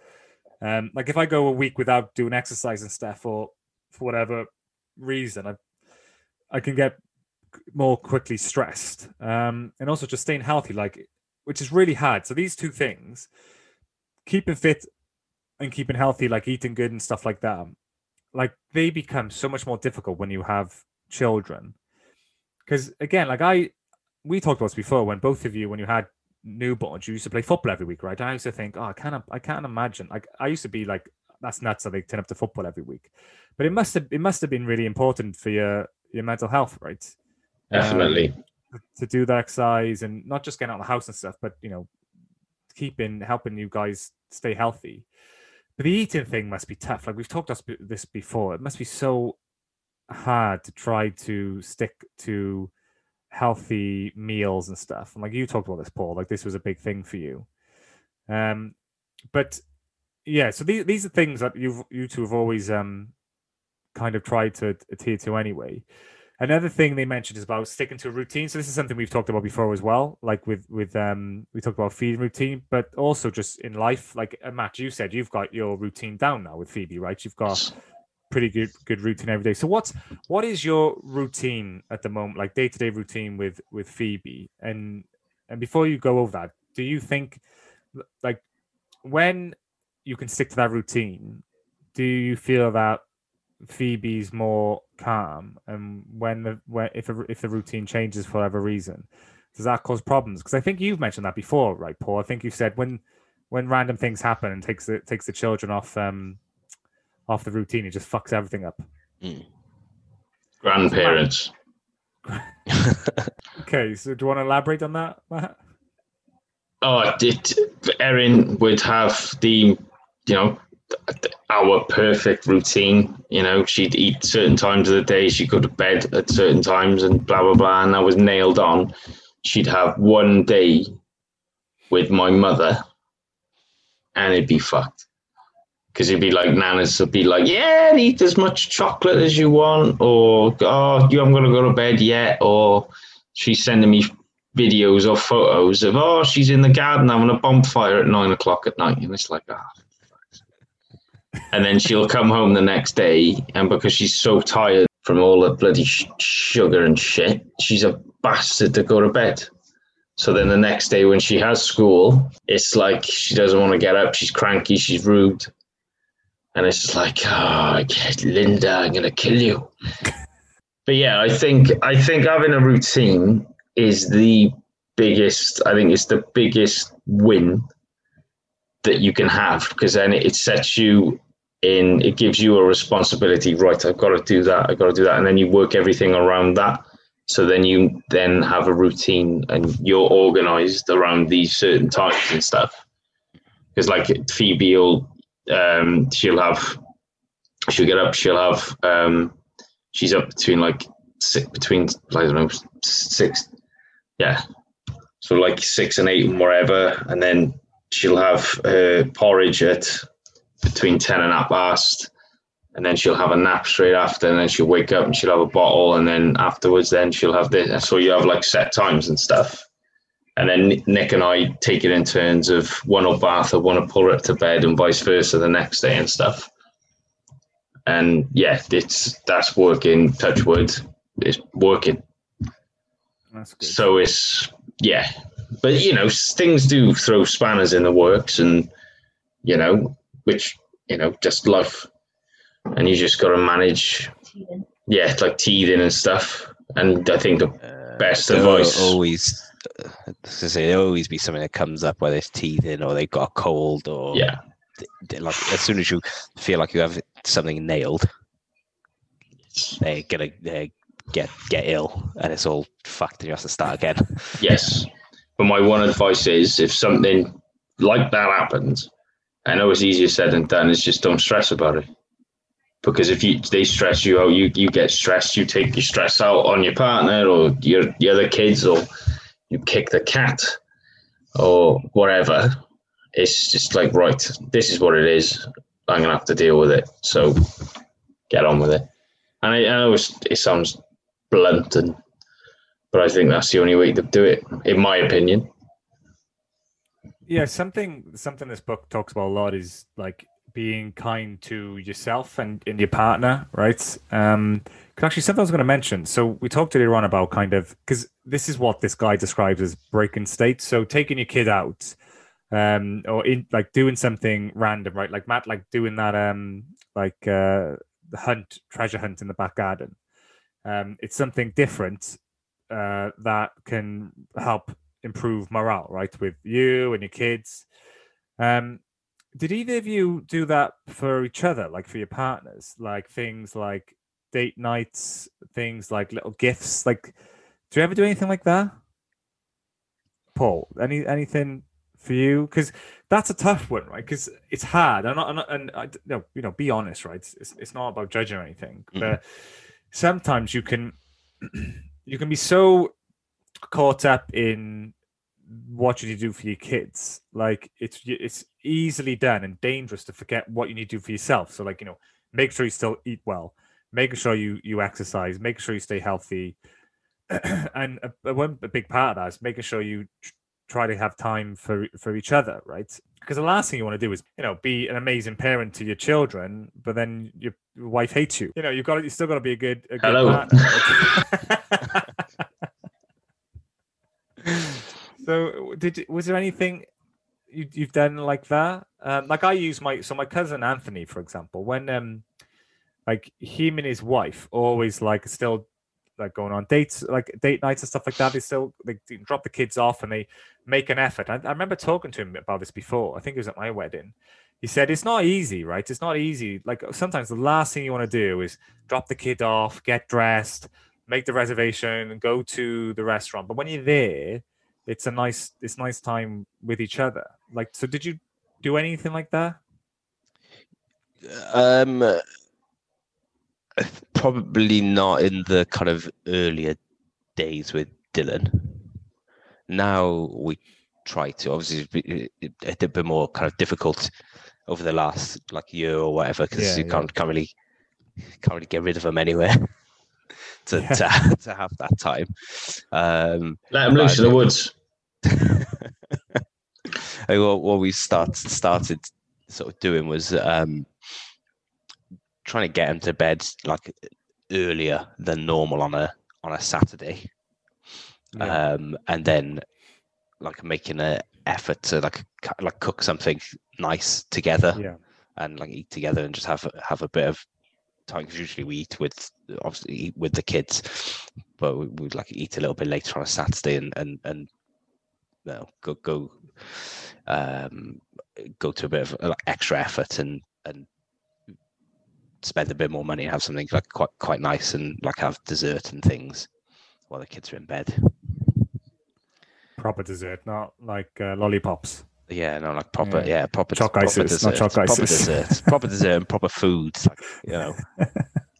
Speaker 2: Um, like if I go a week without doing exercise and stuff, or for whatever reason, I I can get more quickly stressed. Um, and also just staying healthy, like which is really hard. So these two things, keeping fit and keeping healthy, like eating good and stuff like that, like they become so much more difficult when you have children. Because again, like I we talked about this before when both of you, when you had newborns, you used to play football every week, right? I used to think, oh, I can't, I can't imagine. Like I used to be like, that's nuts that they turn up to football every week. But it must have, it must have been really important for your your mental health, right?
Speaker 3: Definitely.
Speaker 2: Um, to do that exercise and not just getting out of the house and stuff, but you know, keeping helping you guys stay healthy. But the eating thing must be tough. Like we've talked about this before. It must be so hard to try to stick to healthy meals and stuff. And like you talked about this, Paul, like this was a big thing for you. Um, but yeah, so these these are things that you've you two have always um kind of tried to adhere to anyway. Another thing they mentioned is about sticking to a routine. So this is something we've talked about before as well. Like with with um we talked about feeding routine, but also just in life. Like uh, Matt, you said you've got your routine down now with Phoebe, right? You've got pretty good good routine every day. So what's what is your routine at the moment, like day to day routine with with Phoebe? And and before you go over that, do you think like when you can stick to that routine, do you feel that Phoebe's more calm, and when the when if a, if the routine changes for whatever reason, does that cause problems? Because I think you've mentioned that before, right, Paul? I think you said when when random things happen and takes the takes the children off um off the routine, it just fucks everything up.
Speaker 4: Mm.
Speaker 3: Grandparents. <laughs>
Speaker 2: okay, so do you want to elaborate on that, Matt?
Speaker 3: Oh, it, Erin would have the, you know, our perfect routine. You know, she'd eat certain times of the day, she'd go to bed at certain times, and blah blah blah. And I was nailed on. She'd have one day with my mother, and it'd be fucked. Because it'd be like Nana's would be like, yeah, eat as much chocolate as you want, or oh, you haven't got to go to bed yet, or she's sending me videos or photos of oh, she's in the garden having a bonfire at nine o'clock at night, and it's like ah. Oh, and then she'll come home the next day, and because she's so tired from all the bloody sh- sugar and shit, she's a bastard to go to bed. So then the next day when she has school, it's like she doesn't want to get up. She's cranky. She's rude, and it's just like, oh, Linda, I'm gonna kill you. <laughs> but yeah, I think I think having a routine is the biggest. I think it's the biggest win that you can have because then it sets you in it gives you a responsibility. Right i've got to do that i've got to do that. And then you work everything around that. So then you then have a routine and you're organized around these certain times and stuff. Because like phoebe will um, she'll have she'll get up she'll have um, she's up between like six between i don't know six yeah. So like six and eight and whatever. And then she'll have her porridge at between 10 and half past. And then she'll have a nap straight after and then she'll wake up and she'll have a bottle and then afterwards then she'll have this. So you have like set times and stuff. And then nick and i take it in turns of one will bath or one will pull her up to bed and vice versa the next day and stuff. And yeah it's that's working touch wood. It's working. So it's yeah. But you know things do throw spanners in the works and you know which you know just life and you just got to manage yeah like teething and stuff. And i think the uh, best advice
Speaker 4: always to say there always be something that comes up whether it's teething or they got a cold or
Speaker 3: yeah.
Speaker 4: like as soon as you feel like you have something nailed they're gonna they get get ill and it's all fucked and you have to start again.
Speaker 3: Yes. But my one advice is if something like that happens, I know it's easier said than done, It's just don't stress about it. Because if you they stress you out, you you get stressed, you take your stress out on your partner or your, your other kids or you kick the cat or whatever. It's just like, right, this is what it is. I'm gonna have to deal with it. So get on with it. And I, I know it sounds blunt and but I think that's the only way to do it, in my opinion.
Speaker 2: Yeah, something something this book talks about a lot is like being kind to yourself and, and your partner, right? Um, cause actually something I was going to mention. So we talked earlier on about kind of because this is what this guy describes as breaking state. So taking your kid out, um, or in like doing something random, right? Like Matt, like doing that, um, like uh, the hunt, treasure hunt in the back garden. Um, it's something different uh, that can help improve morale, right, with you and your kids. Um, did either of you do that for each other, like for your partners, like things like date nights, things like little gifts? Like, do you ever do anything like that, Paul? Any anything for you? Because that's a tough one, right? Because it's hard. I'm not, I'm not and I, no, you know, be honest, right? It's, it's not about judging or anything,
Speaker 4: Mhm.
Speaker 2: but sometimes you can <clears throat> you can be so caught up in what should you do for your kids. Like it's it's easily done and dangerous to forget what you need to do for yourself. So like you know make sure you still eat well. Making sure you you exercise. Making sure you stay healthy. <clears throat> And a, one a big part of that is making sure you try to have time for for each other right? Because the last thing you want to do is you know be an amazing parent to your children but then your your wife hates you. You know you've got to, you still got to be a good a good
Speaker 3: Hello.
Speaker 2: partner, <laughs> <laughs> right? So did was there anything you, you've done like that? Um, like i use my so my cousin anthony for example when um like him and his wife always like still like going on dates like date nights and stuff like that they still they drop the kids off and they make an effort. I, I remember talking to him about this before. I think it was at my wedding. He said it's not easy right? It's not easy. Like sometimes the last thing you want to do is drop the kid off get dressed make the reservation and go to the restaurant. But when you're there it's a nice it's nice time with each other like so did you do anything like that
Speaker 4: Um, probably not in the kind of earlier days with Dylan. Now we try to. Obviously, it's been- it- it's a bit more kind of difficult over the last like year or whatever because
Speaker 2: Yeah,
Speaker 4: you
Speaker 2: yeah.
Speaker 4: can't can't really can't really get rid of them anywhere. <laughs> To,
Speaker 2: Yeah.
Speaker 4: to to have that time, um,
Speaker 3: Let him loose in the woods.
Speaker 4: Mean, what, what we start started sort of doing was um, trying to get him to bed like earlier than normal on a on a Saturday,
Speaker 2: Yeah.
Speaker 4: um, and then like making an effort to like like cook something nice together
Speaker 2: yeah
Speaker 4: and like eat together and just have a- have a bit of time. 'cause usually we eat with obviously eat with the kids, but we would like eat a little bit later on a Saturday and and and you know, go go um, go to a bit of extra effort and and spend a bit more money and have something like quite quite nice and like have dessert and things while the kids are in bed.
Speaker 2: proper dessert not like uh, lollipops
Speaker 4: Yeah, no, like proper,
Speaker 2: Yeah.
Speaker 4: yeah, proper
Speaker 2: Choc
Speaker 4: proper
Speaker 2: ices, not
Speaker 4: desserts,
Speaker 2: choc
Speaker 4: proper
Speaker 2: ices.
Speaker 4: desserts, proper dessert and proper foods, like you know. <laughs>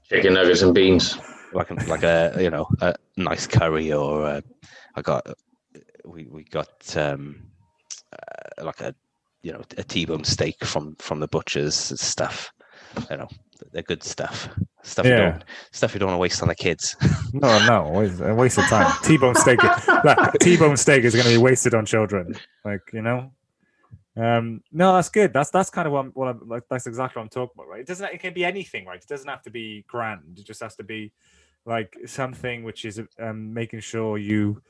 Speaker 3: Chicken nuggets and beans.
Speaker 4: like a, like a you know a nice curry or uh, I got we we got um uh, like a you know a T-bone steak from from the butchers stuff you know they're good stuff. Stuff you
Speaker 2: Yeah.
Speaker 4: don't stuff you don't want to waste on the kids. <laughs>
Speaker 2: No no waste, a waste of time. T-bone steak t-bone steak is going to be wasted on children like you know? Um no that's good. That's that's kind of what I'm, what I'm like that's exactly what i'm talking about right? It doesn't it can be anything right? It doesn't have to be grand. It just has to be like something which is um making sure you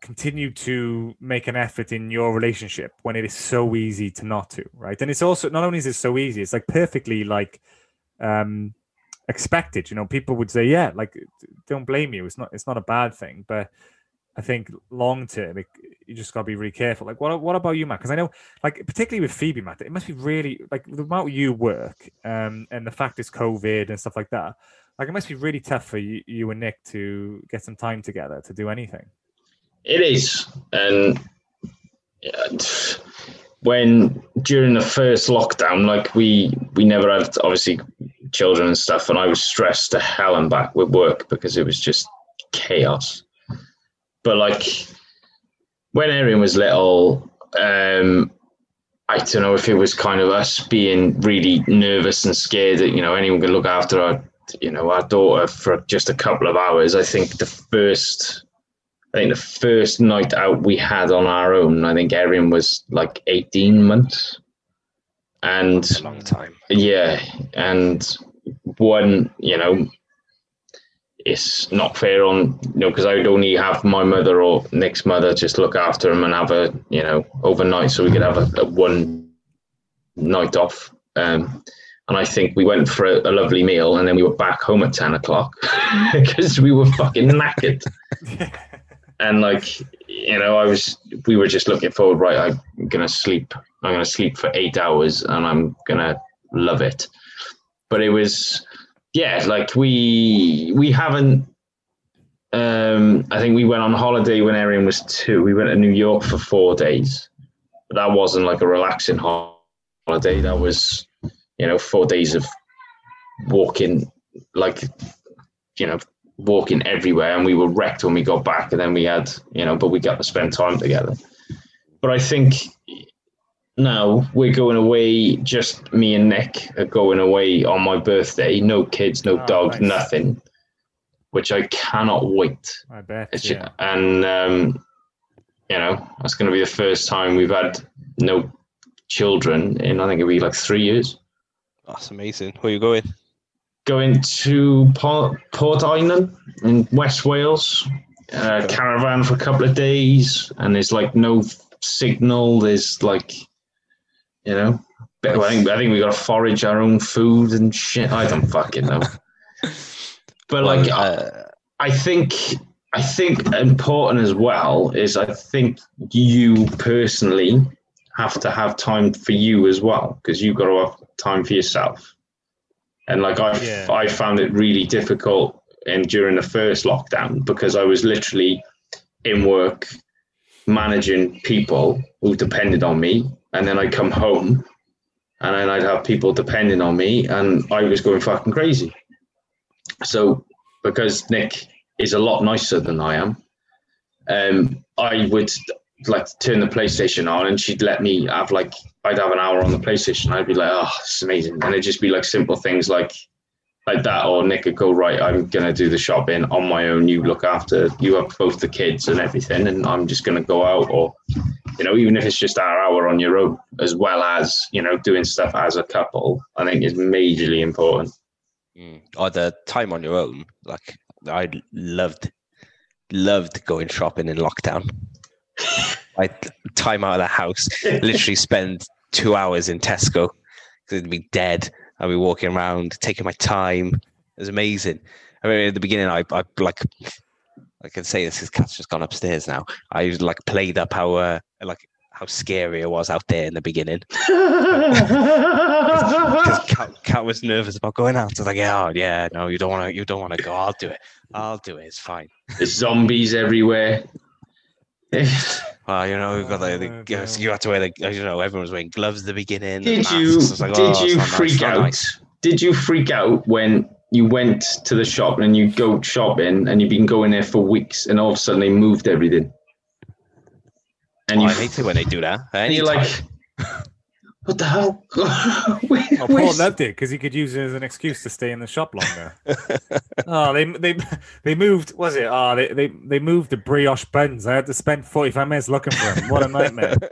Speaker 2: continue to make an effort in your relationship when it is so easy to not to right? And it's also not only is it so easy it's like perfectly like um expected you know? People would say yeah like don't blame you it's not it's not a bad thing but i think long term you just got to be really careful. Like what what about you matt? Because i know like particularly with phoebe matt it must be really like the amount you work um and the fact it's covid and stuff like that like it must be really tough for you, you and nick to get some time together to do anything
Speaker 3: It is, and when during the first lockdown, like we we never had obviously children and stuff, and I was stressed to hell and back with work because it was just chaos. But like when Erin was little, um, I don't know if it was kind of us being really nervous and scared that you know anyone could look after our you know our daughter for just a couple of hours. I think the first I think the first night out we had on our own, I think Erin was like 18 months. And
Speaker 4: a long time
Speaker 3: yeah, and one, you know, it's not fair on, you know, because I would only have my mother or Nick's mother just look after him and have a, you know, overnight so we could have a, a one night off. Um, And I think we went for a, a lovely meal, and then we were back home at ten o'clock <laughs> because we were fucking knackered. <laughs> and like you know, I was we were just looking forward. Right, I'm gonna sleep. I'm gonna sleep for eight hours, and I'm gonna love it. But it was, yeah, like we we haven't. Um, I think we went on holiday when Erin was two. We went to New York for four days. But that wasn't like a relaxing holiday. That was, you know, four days of walking, like, you know, walking everywhere. And we were wrecked when we got back. And then we had, you know, but we got to spend time together. But I think now we're going away. Just me and Nick are going away on my birthday. No kids, no
Speaker 2: Oh,
Speaker 3: dog,
Speaker 2: nice.
Speaker 3: nothing. Which I cannot wait.
Speaker 2: I bet.
Speaker 3: It's
Speaker 2: Yeah.
Speaker 3: and um, you know that's going to be the first time we've had no children in I think it'll be like three years.
Speaker 4: That's amazing. Where are you going?
Speaker 3: Going to Port, Port Island in West Wales, uh, caravan for a couple of days, and there's like no signal. There's like, you know, I think I think we got to forage our own food and shit. I don't fucking know. <laughs> But like,
Speaker 4: Well,
Speaker 3: I-
Speaker 4: uh,
Speaker 3: I think I think important as well is I think you personally have to have time for you as well because you've got to have time for yourself. And like I
Speaker 2: Yeah.
Speaker 3: I found it really difficult and during the first lockdown because I was literally in work managing people who depended on me and then I'd come home and then I'd have people depending on me and I was going fucking crazy. So because Nick is a lot nicer than I am, um, I would like turn the PlayStation on and she'd let me have like I'd have an hour on the PlayStation. I'd be like, oh, it's amazing, and it'd just be like simple things like like that. Or Nick would go, right, I'm gonna do the shopping on my own. You look after, you have both the kids and everything, and I'm just gonna go out, or you know, even if it's just our hour on your own, as well as you know doing stuff as a couple. I think is majorly important.
Speaker 4: Mm. Or the time on your own. Like I loved, loved going shopping in lockdown. I time out of the house, literally spend two hours in Tesco because it'd be dead. I'd be walking around, taking my time. It was amazing. I mean, at the beginning, I, I like, I can say this. His cat's just gone upstairs now. I was like played up how, uh, like how scary it was out there in the beginning. <laughs> Because Kat, Kat was nervous about going out. I was like, oh yeah, no, you don't want to, you don't want to go. I'll do it. I'll do it. It's fine.
Speaker 3: There's zombies everywhere. <laughs>
Speaker 4: Well, you know, we've got the,
Speaker 2: Oh,
Speaker 4: the
Speaker 2: no.
Speaker 4: you had to wear the, you know, everyone was wearing gloves at the beginning.
Speaker 3: Did
Speaker 4: masks.
Speaker 3: you
Speaker 4: like,
Speaker 3: did
Speaker 4: oh,
Speaker 3: you
Speaker 4: not nice,
Speaker 3: freak out?
Speaker 4: nice.
Speaker 3: Did you freak out when you went to the shop and you go shopping and you've been going there for weeks and all of a sudden they moved everything? And
Speaker 4: Oh,
Speaker 3: you
Speaker 4: I hate it when they do that.
Speaker 3: and you're
Speaker 4: Anytime.
Speaker 3: like, what the hell? <laughs> Where-
Speaker 2: Oh, Paul
Speaker 3: where's-
Speaker 2: loved it because he could use it as an excuse to stay in the shop longer. <laughs> oh, they they they moved. Was it? Oh, they they they moved the brioche buns. I had to spend forty five minutes looking for them. What a nightmare! <laughs>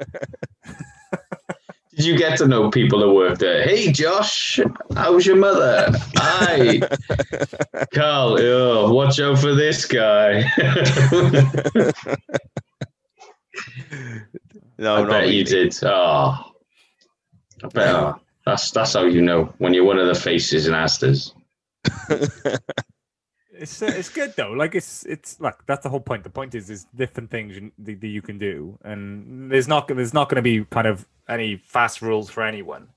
Speaker 3: Did you get to know people that work there? Hey, Josh, how's your mother? Hi, Carl. Oh, watch out for this guy.
Speaker 4: no,
Speaker 3: I
Speaker 4: not
Speaker 3: bet
Speaker 4: really.
Speaker 3: you did. Oh, I bet. oh, that's that's how you know when you're one of the faces in Asda's. <laughs>
Speaker 2: It's uh, it's good though. Like it's it's like that's the whole point. The point is there's different things you, that you can do, and there's not there's not going to be kind of any fast rules for anyone.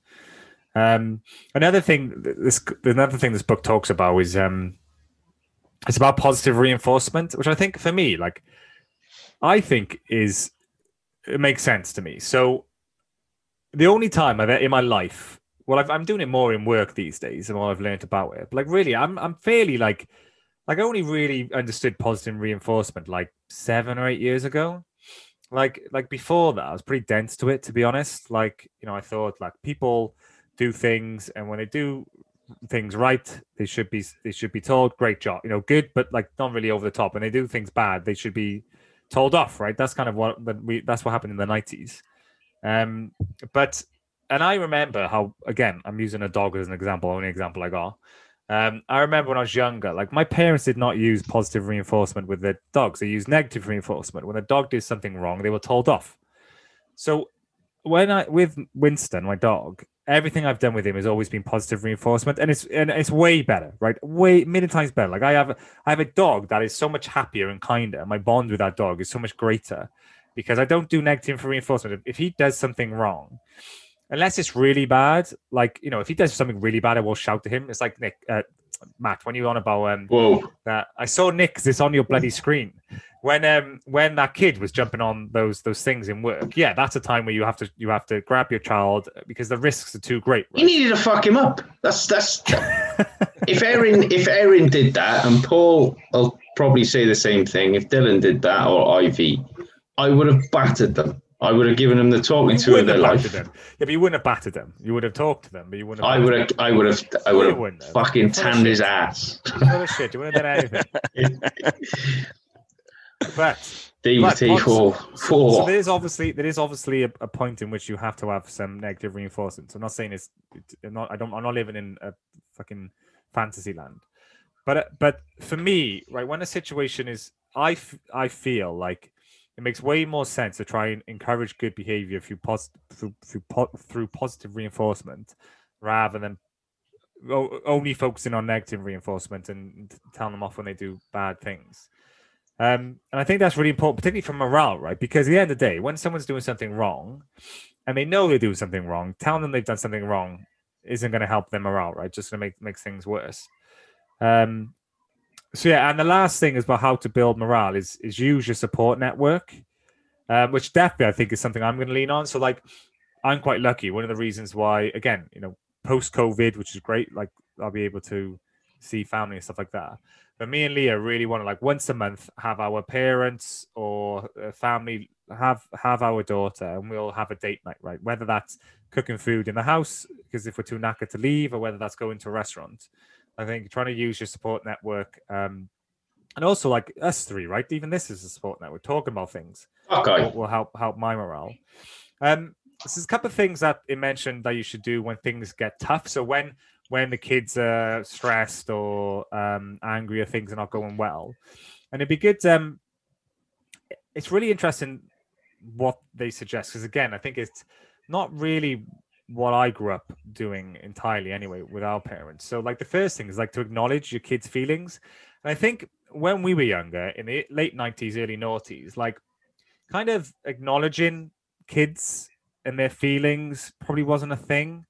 Speaker 2: Um, another thing this another thing this book talks about is um, it's about positive reinforcement, which I think for me, like, I think is it makes sense to me. So the only time I've in my life, well, I've, I'm doing it more in work these days, and what I've learned about it. But like, really, I'm I'm fairly like like I only really understood positive reinforcement like seven or eight years ago. Like like before that, I was pretty dense to it, to be honest. Like you know, I thought like people do things, and when they do things right, they should be they should be told, "Great job," you know, good, but like not really over the top. And they do things bad, they should be told off, right? That's kind of what we that's what happened in the nineties. Um, but and I remember how again, I'm using a dog as an example, only example I got. Um, I remember when I was younger, like my parents did not use positive reinforcement with their dogs. They used negative reinforcement. When a dog did something wrong, they were told off. So when I with Winston, my dog, everything I've done with him has always been positive reinforcement, and it's and it's way better, right? Way many times better. Like I have I have a dog that is so much happier and kinder. My bond with that dog is so much greater because I don't do negative reinforcement. If he does something wrong, unless it's really bad, like you know, if he does something really bad, I will shout to him. It's like Nick, uh, Matt, when you were on about um,
Speaker 3: Whoa.
Speaker 2: that I saw Nick it's on your bloody screen when um when that kid was jumping on those those things in work. Yeah, that's a time where you have to you have to grab your child because the risks are too great.
Speaker 3: You
Speaker 2: Right?
Speaker 3: needed to fuck him up. That's that's. <laughs> if Erin if Erin did that, and Paul I'll probably say the same thing. If Dylan did that or Ivy, I would have battered them. I would have given them the talking
Speaker 2: You
Speaker 3: to of their life.
Speaker 2: them. Yeah, but you wouldn't have battered them. You would have talked to them, but you wouldn't have.
Speaker 3: I would have. I would have. I would
Speaker 2: You
Speaker 3: have
Speaker 2: wouldn't have.
Speaker 3: fucking
Speaker 2: You're full of
Speaker 3: tanned his ass.
Speaker 2: You're full shit. You wouldn't have done anything. <laughs> But
Speaker 3: These
Speaker 2: Right,
Speaker 3: people.
Speaker 2: so, so
Speaker 3: Four.
Speaker 2: there is obviously there is obviously a, a point in which you have to have some negative reinforcement. So I'm not saying it's, it's I'm not I don't I'm not living in a fucking fantasy land, but uh, but for me, right, when a situation is I f- I feel like it makes way more sense to try and encourage good behavior through pos- through through, po- through positive reinforcement rather than o- only focusing on negative reinforcement and telling them off when they do bad things. Um, and I think that's really important, particularly for morale, right? Because at the end of the day, when someone's doing something wrong and they know they're doing something wrong, telling them they've done something wrong isn't going to help their morale, right? Just going to make make things worse. Um, so yeah, and the last thing is about how to build morale is is use your support network, um, which definitely I think is something I'm going to lean on. So like, I'm quite lucky. One of the reasons why, again, you know, post COVID, which is great, like I'll be able to see family and stuff like that. But me and Leah really want to like once a month have our parents or uh, family have have our daughter and we'll have a date night, right? Whether that's cooking food in the house because if we're too knackered to leave, or whether that's going to a restaurant. I think trying to use your support network, um, and also like us three, right? Even this is a support network talking about things
Speaker 3: I.
Speaker 2: will, will help help my morale. Um, this is a couple of things that it mentioned that you should do when things get tough. So when when the kids are stressed or um, angry or things are not going well, and it'd be good. Um, it's really interesting what they suggest because again, I think it's not really what I grew up doing entirely anyway with our parents. So like the first thing is like to acknowledge your kids' feelings. And I think when we were younger in the late 90s, early noughties, like kind of acknowledging kids and their feelings probably wasn't a thing.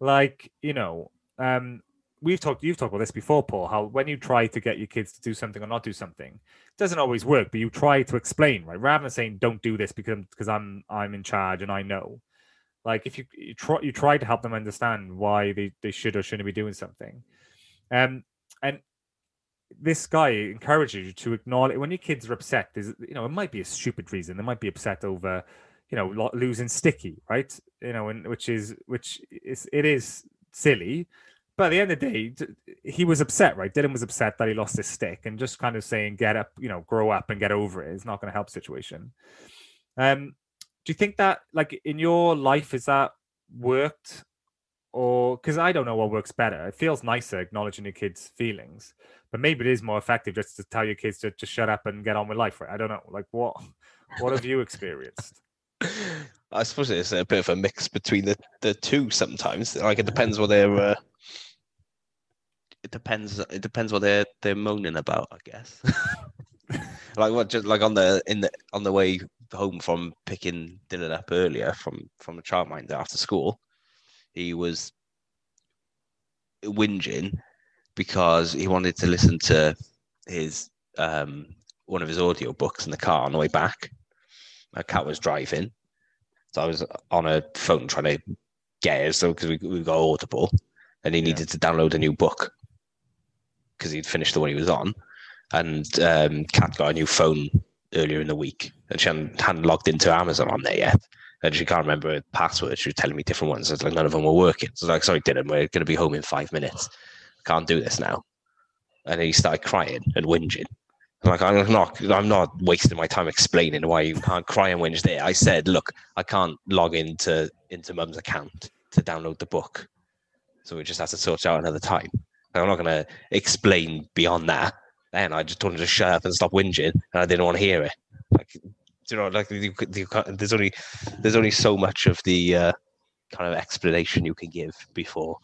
Speaker 2: Like, you know, um, we've talked you've talked about this before, Paul, how when you try to get your kids to do something or not do something, it doesn't always work, but you try to explain, right? Rather than saying don't do this because because I'm I'm in charge and I know. Like if you, you try you try to help them understand why they, they should or shouldn't be doing something. Um and this guy encourages you to acknowledge when your kids are upset. There's, you know, it might be a stupid reason. They might be upset over, you know, losing Sticky, right? You know, and which is which is it is silly, but at the end of the day, he was upset, right? Dylan was upset that he lost his stick, and just kind of saying, "Get up, you know, grow up and get over it," is not going to help situation. Um, do you think that, like, in your life, is that worked? Or because I don't know what works better. It feels nicer acknowledging your kids' feelings, but maybe it is more effective just to tell your kids to, to shut up and get on with life, right? I don't know. Like, what what have you experienced? <laughs>
Speaker 4: I suppose it's a bit of a mix between the, the two sometimes. Like it depends what they're uh, it depends it depends what they're they're moaning about, I guess. <laughs> <laughs> like what just like on the in the on the way home from picking Dylan up earlier from from the childminder after school, he was whinging because he wanted to listen to his um one of his audio books in the car on the way back. My Kat was driving, so I was on a phone trying to get it. So because we we got Audible, and he
Speaker 2: Yeah.
Speaker 4: needed to download a new book because he'd finished the one he was on, and um, Kat got a new phone earlier in the week, and she hadn't, hadn't logged into Amazon on there yet. And she can't remember her password. She was telling me different ones. It's like none of them were working. So I was like, sorry, Dylan, we're going to be home in five minutes. Can't do this now. And he started crying and whinging. I'm like, I'm not, I'm not wasting my time explaining why you can't cry and whinge there. I said, look, I can't log into into Mum's account to download the book, so we just have to sort out another time. I'm not going to explain beyond that. Then I just told him to shut up and stop whinging, and I didn't want to hear it. Like, you know, like you, you can't, there's only there's only so much of the uh, kind of explanation you can give before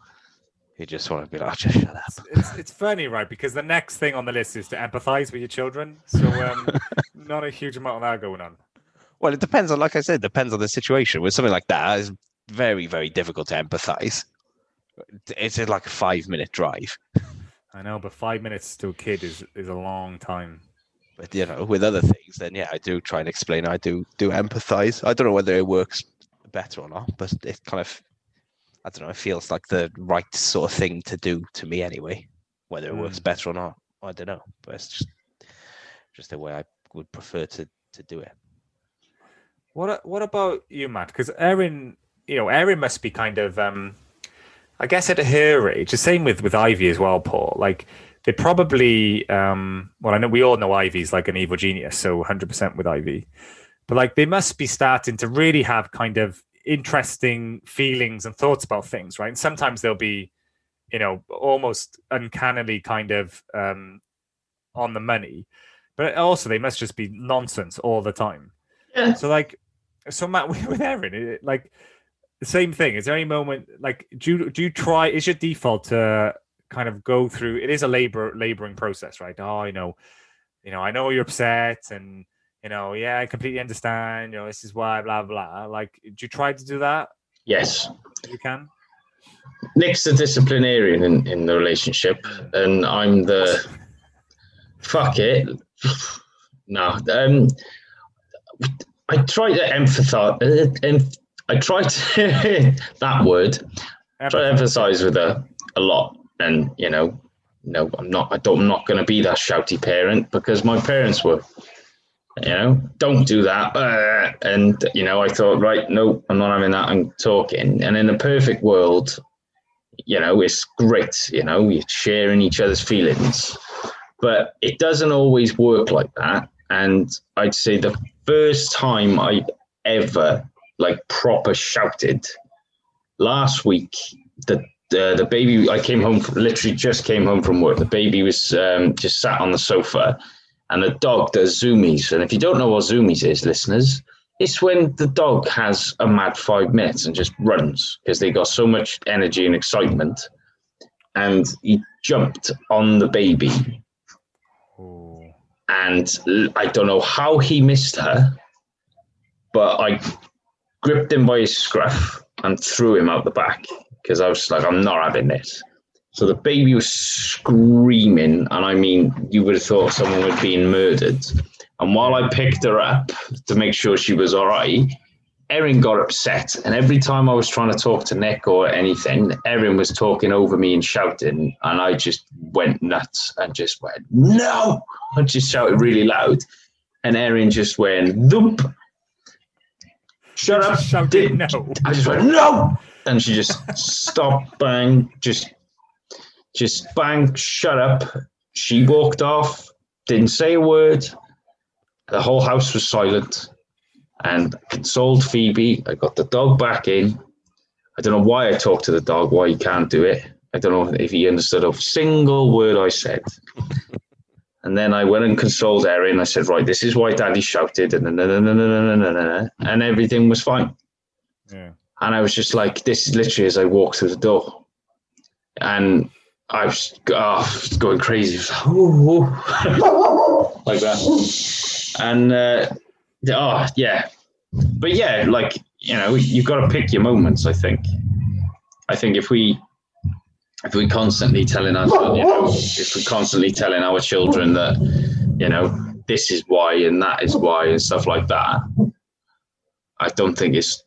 Speaker 4: you just want to be like, "Oh, just shut up.
Speaker 2: It's, it's, it's funny, right? Because the next thing on the list is to empathize with your children. So um, <laughs> not a huge amount of that going on.
Speaker 4: Well, it depends on, like I said, depends on the situation. With something like that, it's very, very difficult to empathize. It's like a five minute drive.
Speaker 2: I know, but five minutes to a kid is is a long time.
Speaker 4: But you know, with other things, then yeah, I do try and explain. I do do empathize. I don't know whether it works better or not, but it kind of, I don't know, it feels like the right sort of thing to do to me anyway. Whether it works
Speaker 2: Mm.
Speaker 4: better or not, I don't know. But it's just just the way I would prefer to to do it.
Speaker 2: What what about you, Matt? Because Erin, you know, Erin must be kind of, um, I guess, at her age. The same with with Ivy as well, Paul. Like they probably, um, well, I know we all know Ivy's like an evil genius, so hundred percent with Ivy. But like they must be starting to really have kind of interesting feelings and thoughts about things, right? And sometimes they'll be, you know, almost uncannily kind of um, on the money, but also they must just be nonsense all the time.
Speaker 3: Yeah.
Speaker 2: So like, so Matt <laughs> with Erin, it- like same thing. Is there any moment like do you do you try? Is your default to kind of go through? It is a labor laboring process, right? Oh, you know, you know, I know you're upset, and you know, yeah, I completely understand. You know, this is why, blah blah. Like, do you try to do that?
Speaker 3: Yes.
Speaker 2: You can.
Speaker 3: Nick's the disciplinarian in, in the relationship, and I'm the fuck it. <sighs> no, um, I try to emphasize. Uh, em- I try to <laughs> that word. Try to emphasize with her a lot, and you know, no, I'm not. I don't. I'm not going to be that shouty parent because my parents were. You know, don't do that. Uh, and you know, I thought, right, no, I'm not having that. I'm talking. And in a perfect world, you know, it's great. You know, you're sharing each other's feelings, but it doesn't always work like that. And I'd say the first time I ever like proper shouted last week, the the, the baby I came home from, literally just came home from work. The baby was um, just sat on the sofa, and the dog does zoomies. And if you don't know what zoomies is, listeners, it's when the dog has a mad five minutes and just runs because they got so much energy and excitement. And he jumped on the baby,
Speaker 2: Ooh.
Speaker 3: and I don't know how he missed her, but I gripped him by his scruff and threw him out the back because I was like, I'm not having this. So the baby was screaming, and I mean, you would have thought someone was being murdered. And while I picked her up to make sure she was all right, Erin got upset. And every time I was trying to talk to Nick or anything, Erin was talking over me and shouting. And I just went nuts and just went, no! I just shouted really loud. And Erin just went, thump. Shut up.
Speaker 2: Shouted
Speaker 3: Did-
Speaker 2: no.
Speaker 3: I just went, no! And she just <laughs> stopped, bang, just, just bang, shut up. She walked off, didn't say a word. The whole house was silent. And I consoled Phoebe. I got the dog back in. I don't know why I talked to the dog, why he can't do it. I don't know if he understood a single word I said. And then I went and consoled Erin. I said, right, this is why daddy shouted and na, na, na, na, na, na, na, and everything was fine.
Speaker 2: Yeah.
Speaker 3: And I was just like, this is literally as I walked through the door. And I was, oh, going crazy. Was like, ooh, ooh. <laughs> like, that. And uh, oh, yeah. But yeah, like, you know, you've got to pick your moments, I think. I think if we if we're constantly telling us, you know, if we're constantly telling our children that, you know, this is why and that is why and stuff like that, I don't think it's,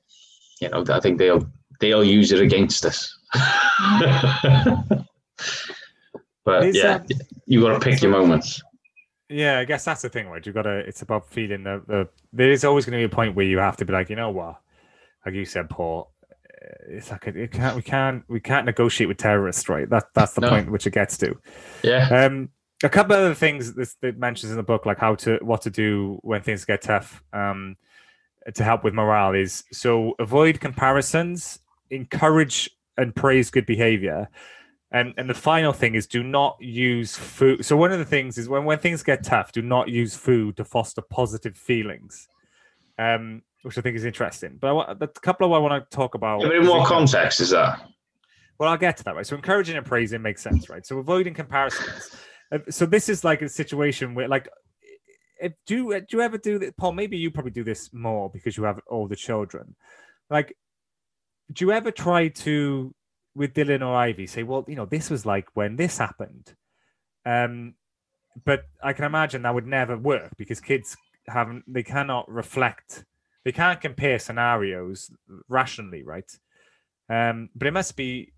Speaker 3: you know, I think they'll they'll use it against us. <laughs> but
Speaker 2: Is,
Speaker 3: yeah,
Speaker 2: um,
Speaker 3: you got to pick your moments.
Speaker 2: Yeah, I guess that's the thing, right? you've gotta. It's about feeling the. the there is always going to be a point where you have to be like, you know what, like you said, Paul. It's like it can't. We can't. We can't negotiate with terrorists, right? That that's the
Speaker 3: No.
Speaker 2: point which it gets to.
Speaker 3: Yeah,
Speaker 2: Um, a couple of other things this that mentions in the book, like how to what to do when things get tough, um, to help with morale is so avoid comparisons, encourage and praise good behavior. And and the final thing is do not use food. So one of the things is when when things get tough, do not use food to foster positive feelings. Um, which I think is interesting. But I want, the couple of I want to talk about.
Speaker 3: Yeah, but in what context is that?
Speaker 2: Well, I'll get to that, right? So encouraging and praising makes sense, right? So avoiding comparisons. Uh, so this is like a situation where, like, if, do you, do you ever do that, Paul? Maybe you probably do this more because you have all the children. Like, do you ever try to, with Dylan or Ivy, say, well, you know, this was like when this happened, um, but I can imagine that would never work because kids haven't, they cannot reflect, they can't compare scenarios rationally, right? Um, but it must be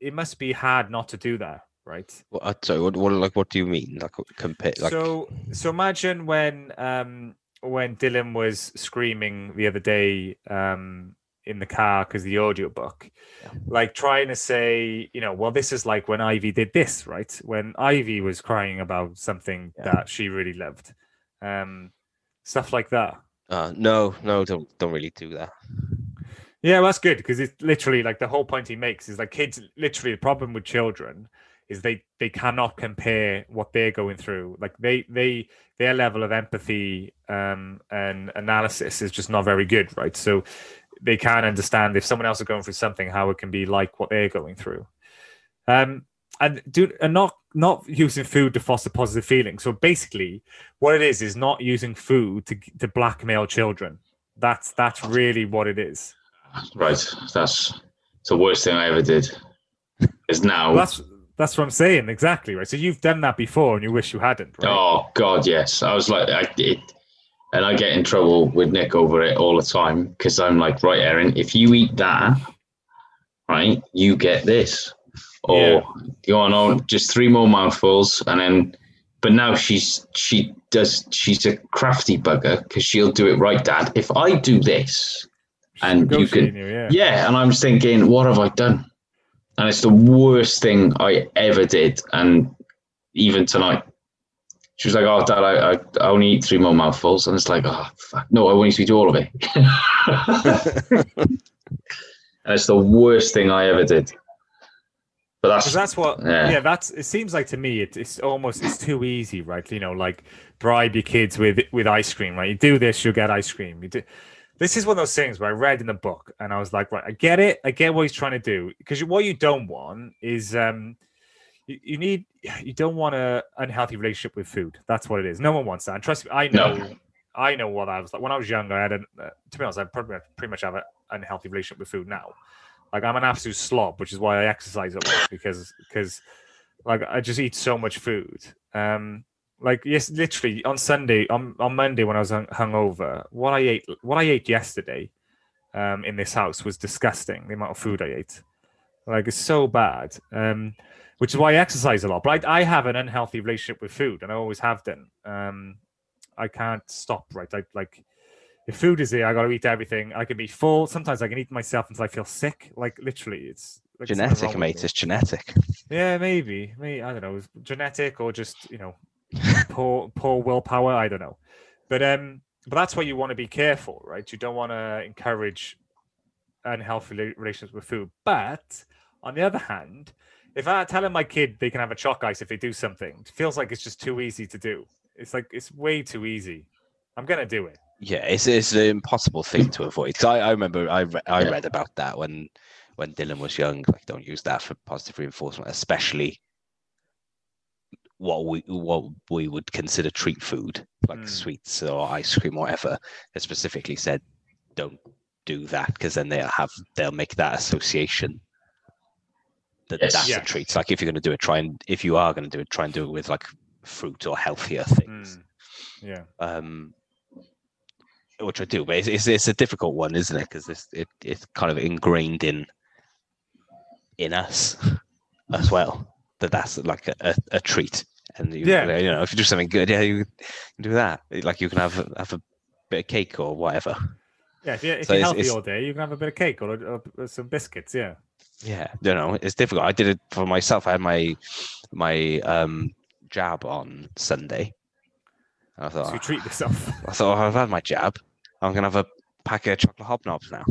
Speaker 2: it must be hard not to do that, right?
Speaker 4: Well, uh, sorry, what, what like what do you mean? Like compare? Like,
Speaker 2: so so imagine when um when Dylan was screaming the other day um in the car because the audiobook
Speaker 4: Yeah.
Speaker 2: like trying to say you know well this is like when ivy did this right when ivy was crying about something
Speaker 4: Yeah.
Speaker 2: that she really loved um stuff like that
Speaker 4: uh, no, no, don't don't really do that.
Speaker 2: Yeah, well, that's good because it's literally like the whole point he makes is like kids. Literally, the problem with children is they they cannot compare what they're going through. Like they they their level of empathy um, and analysis is just not very good, right? So they can't understand if someone else is going through something, how it can be like what they're going through. Um, and do and not not using food to foster positive feelings. So basically, what it is is not using food to to blackmail children. That's that's really what it is.
Speaker 3: Right. That's the worst thing I ever did. Is now.
Speaker 2: Well, that's that's what I'm saying exactly right. So you've done that before, and you wish you hadn't, right?
Speaker 3: Oh God, yes. I was like, I it, and I get in trouble with Nick over it all the time because I'm like, right, Erin, if you eat that, right, you get this, or
Speaker 2: Yeah.
Speaker 3: Oh, go on, on, just three more mouthfuls, and then. But now she's she does she's a crafty bugger because she'll do it right, Dad. If I do this, and you can
Speaker 2: you, yeah.
Speaker 3: yeah, and I'm just thinking, what have I done? And it's the worst thing I ever did. And even tonight, she was like, "Oh, Dad, I, I, I only eat three more mouthfuls," and it's like, "Oh, fuck, no, I want you to eat all of it." <laughs> <laughs> and it's the worst thing I ever did. But that's,
Speaker 2: 'Cause that's what
Speaker 3: Yeah.
Speaker 2: yeah. that's it seems like to me it, it's almost it's too easy right? You know like bribe your kids with with ice cream right? You do this you'll get ice cream. You do this is one of those things where i read in the book and i was like right i get it. I get what he's trying to do. Because what you don't want is um you, you need you don't want a unhealthy relationship with food. That's what it is. No one wants that. And trust me i know
Speaker 3: No.
Speaker 2: i know what i was like. When i was younger i had an uh, to be honest i probably pretty much have an unhealthy relationship with food now like I'm an absolute slob, which is why I exercise a lot because because like I just eat so much food. Um, like yes, literally on Sunday, on on Monday when I was hung- hungover, what I ate what I ate yesterday, um, in this house was disgusting. The amount of food I ate, like it's so bad. Um, which is why I exercise a lot. But I, I have an unhealthy relationship with food, and I always have done. Um, I can't stop. Right, I like if food is here, I got to eat everything. I can be full. Sometimes I can eat myself until I feel sick. Like literally, it's like
Speaker 4: genetic, mate. It's genetic.
Speaker 2: Yeah, maybe. Maybe I don't know. Genetic or just you know <laughs> poor poor willpower. I don't know. But um, but that's why you want to be careful, right? You don't want to encourage unhealthy relations with food. But on the other hand, if I telling my kid they can have a choc ice if they do something, it feels like it's just too easy to do. It's like it's way too easy. I'm gonna do it.
Speaker 4: Yeah, it's it's an impossible thing to avoid. Because I, I remember I re- I
Speaker 3: Yeah.
Speaker 4: read about that when when Dylan was young. Like, don't use that for positive reinforcement, especially what we what we would consider treat food, like
Speaker 2: Mm.
Speaker 4: sweets or ice cream, or whatever. They specifically said, don't do that because then they'll have they'll make that association that
Speaker 3: Yes.
Speaker 4: that's
Speaker 2: Yeah.
Speaker 4: a treat. Like if you're going to do it, try and if you are going to do it, try and do it with like fruit or healthier things
Speaker 2: Mm. Yeah.
Speaker 4: um, which I do, but it's, it's, it's a difficult one, isn't it? Because it's it, it's kind of ingrained in in us <laughs> as well that that's like a, a, a treat, and you,
Speaker 2: Yeah.
Speaker 4: you know if you do something good, yeah, you can do that. Like you can have have a bit of cake or whatever.
Speaker 2: Yeah. If you're, if
Speaker 4: So
Speaker 2: you're healthy
Speaker 4: it's-
Speaker 2: all day, you can have a bit of cake or, or, or some biscuits. Yeah.
Speaker 4: Yeah, you know it's difficult. I did it for myself. I had my my um jab on Sunday. I thought
Speaker 2: So you ah, treat yourself.
Speaker 4: I thought "Oh, I've had my jab. I'm gonna have a pack of chocolate hobnobs now.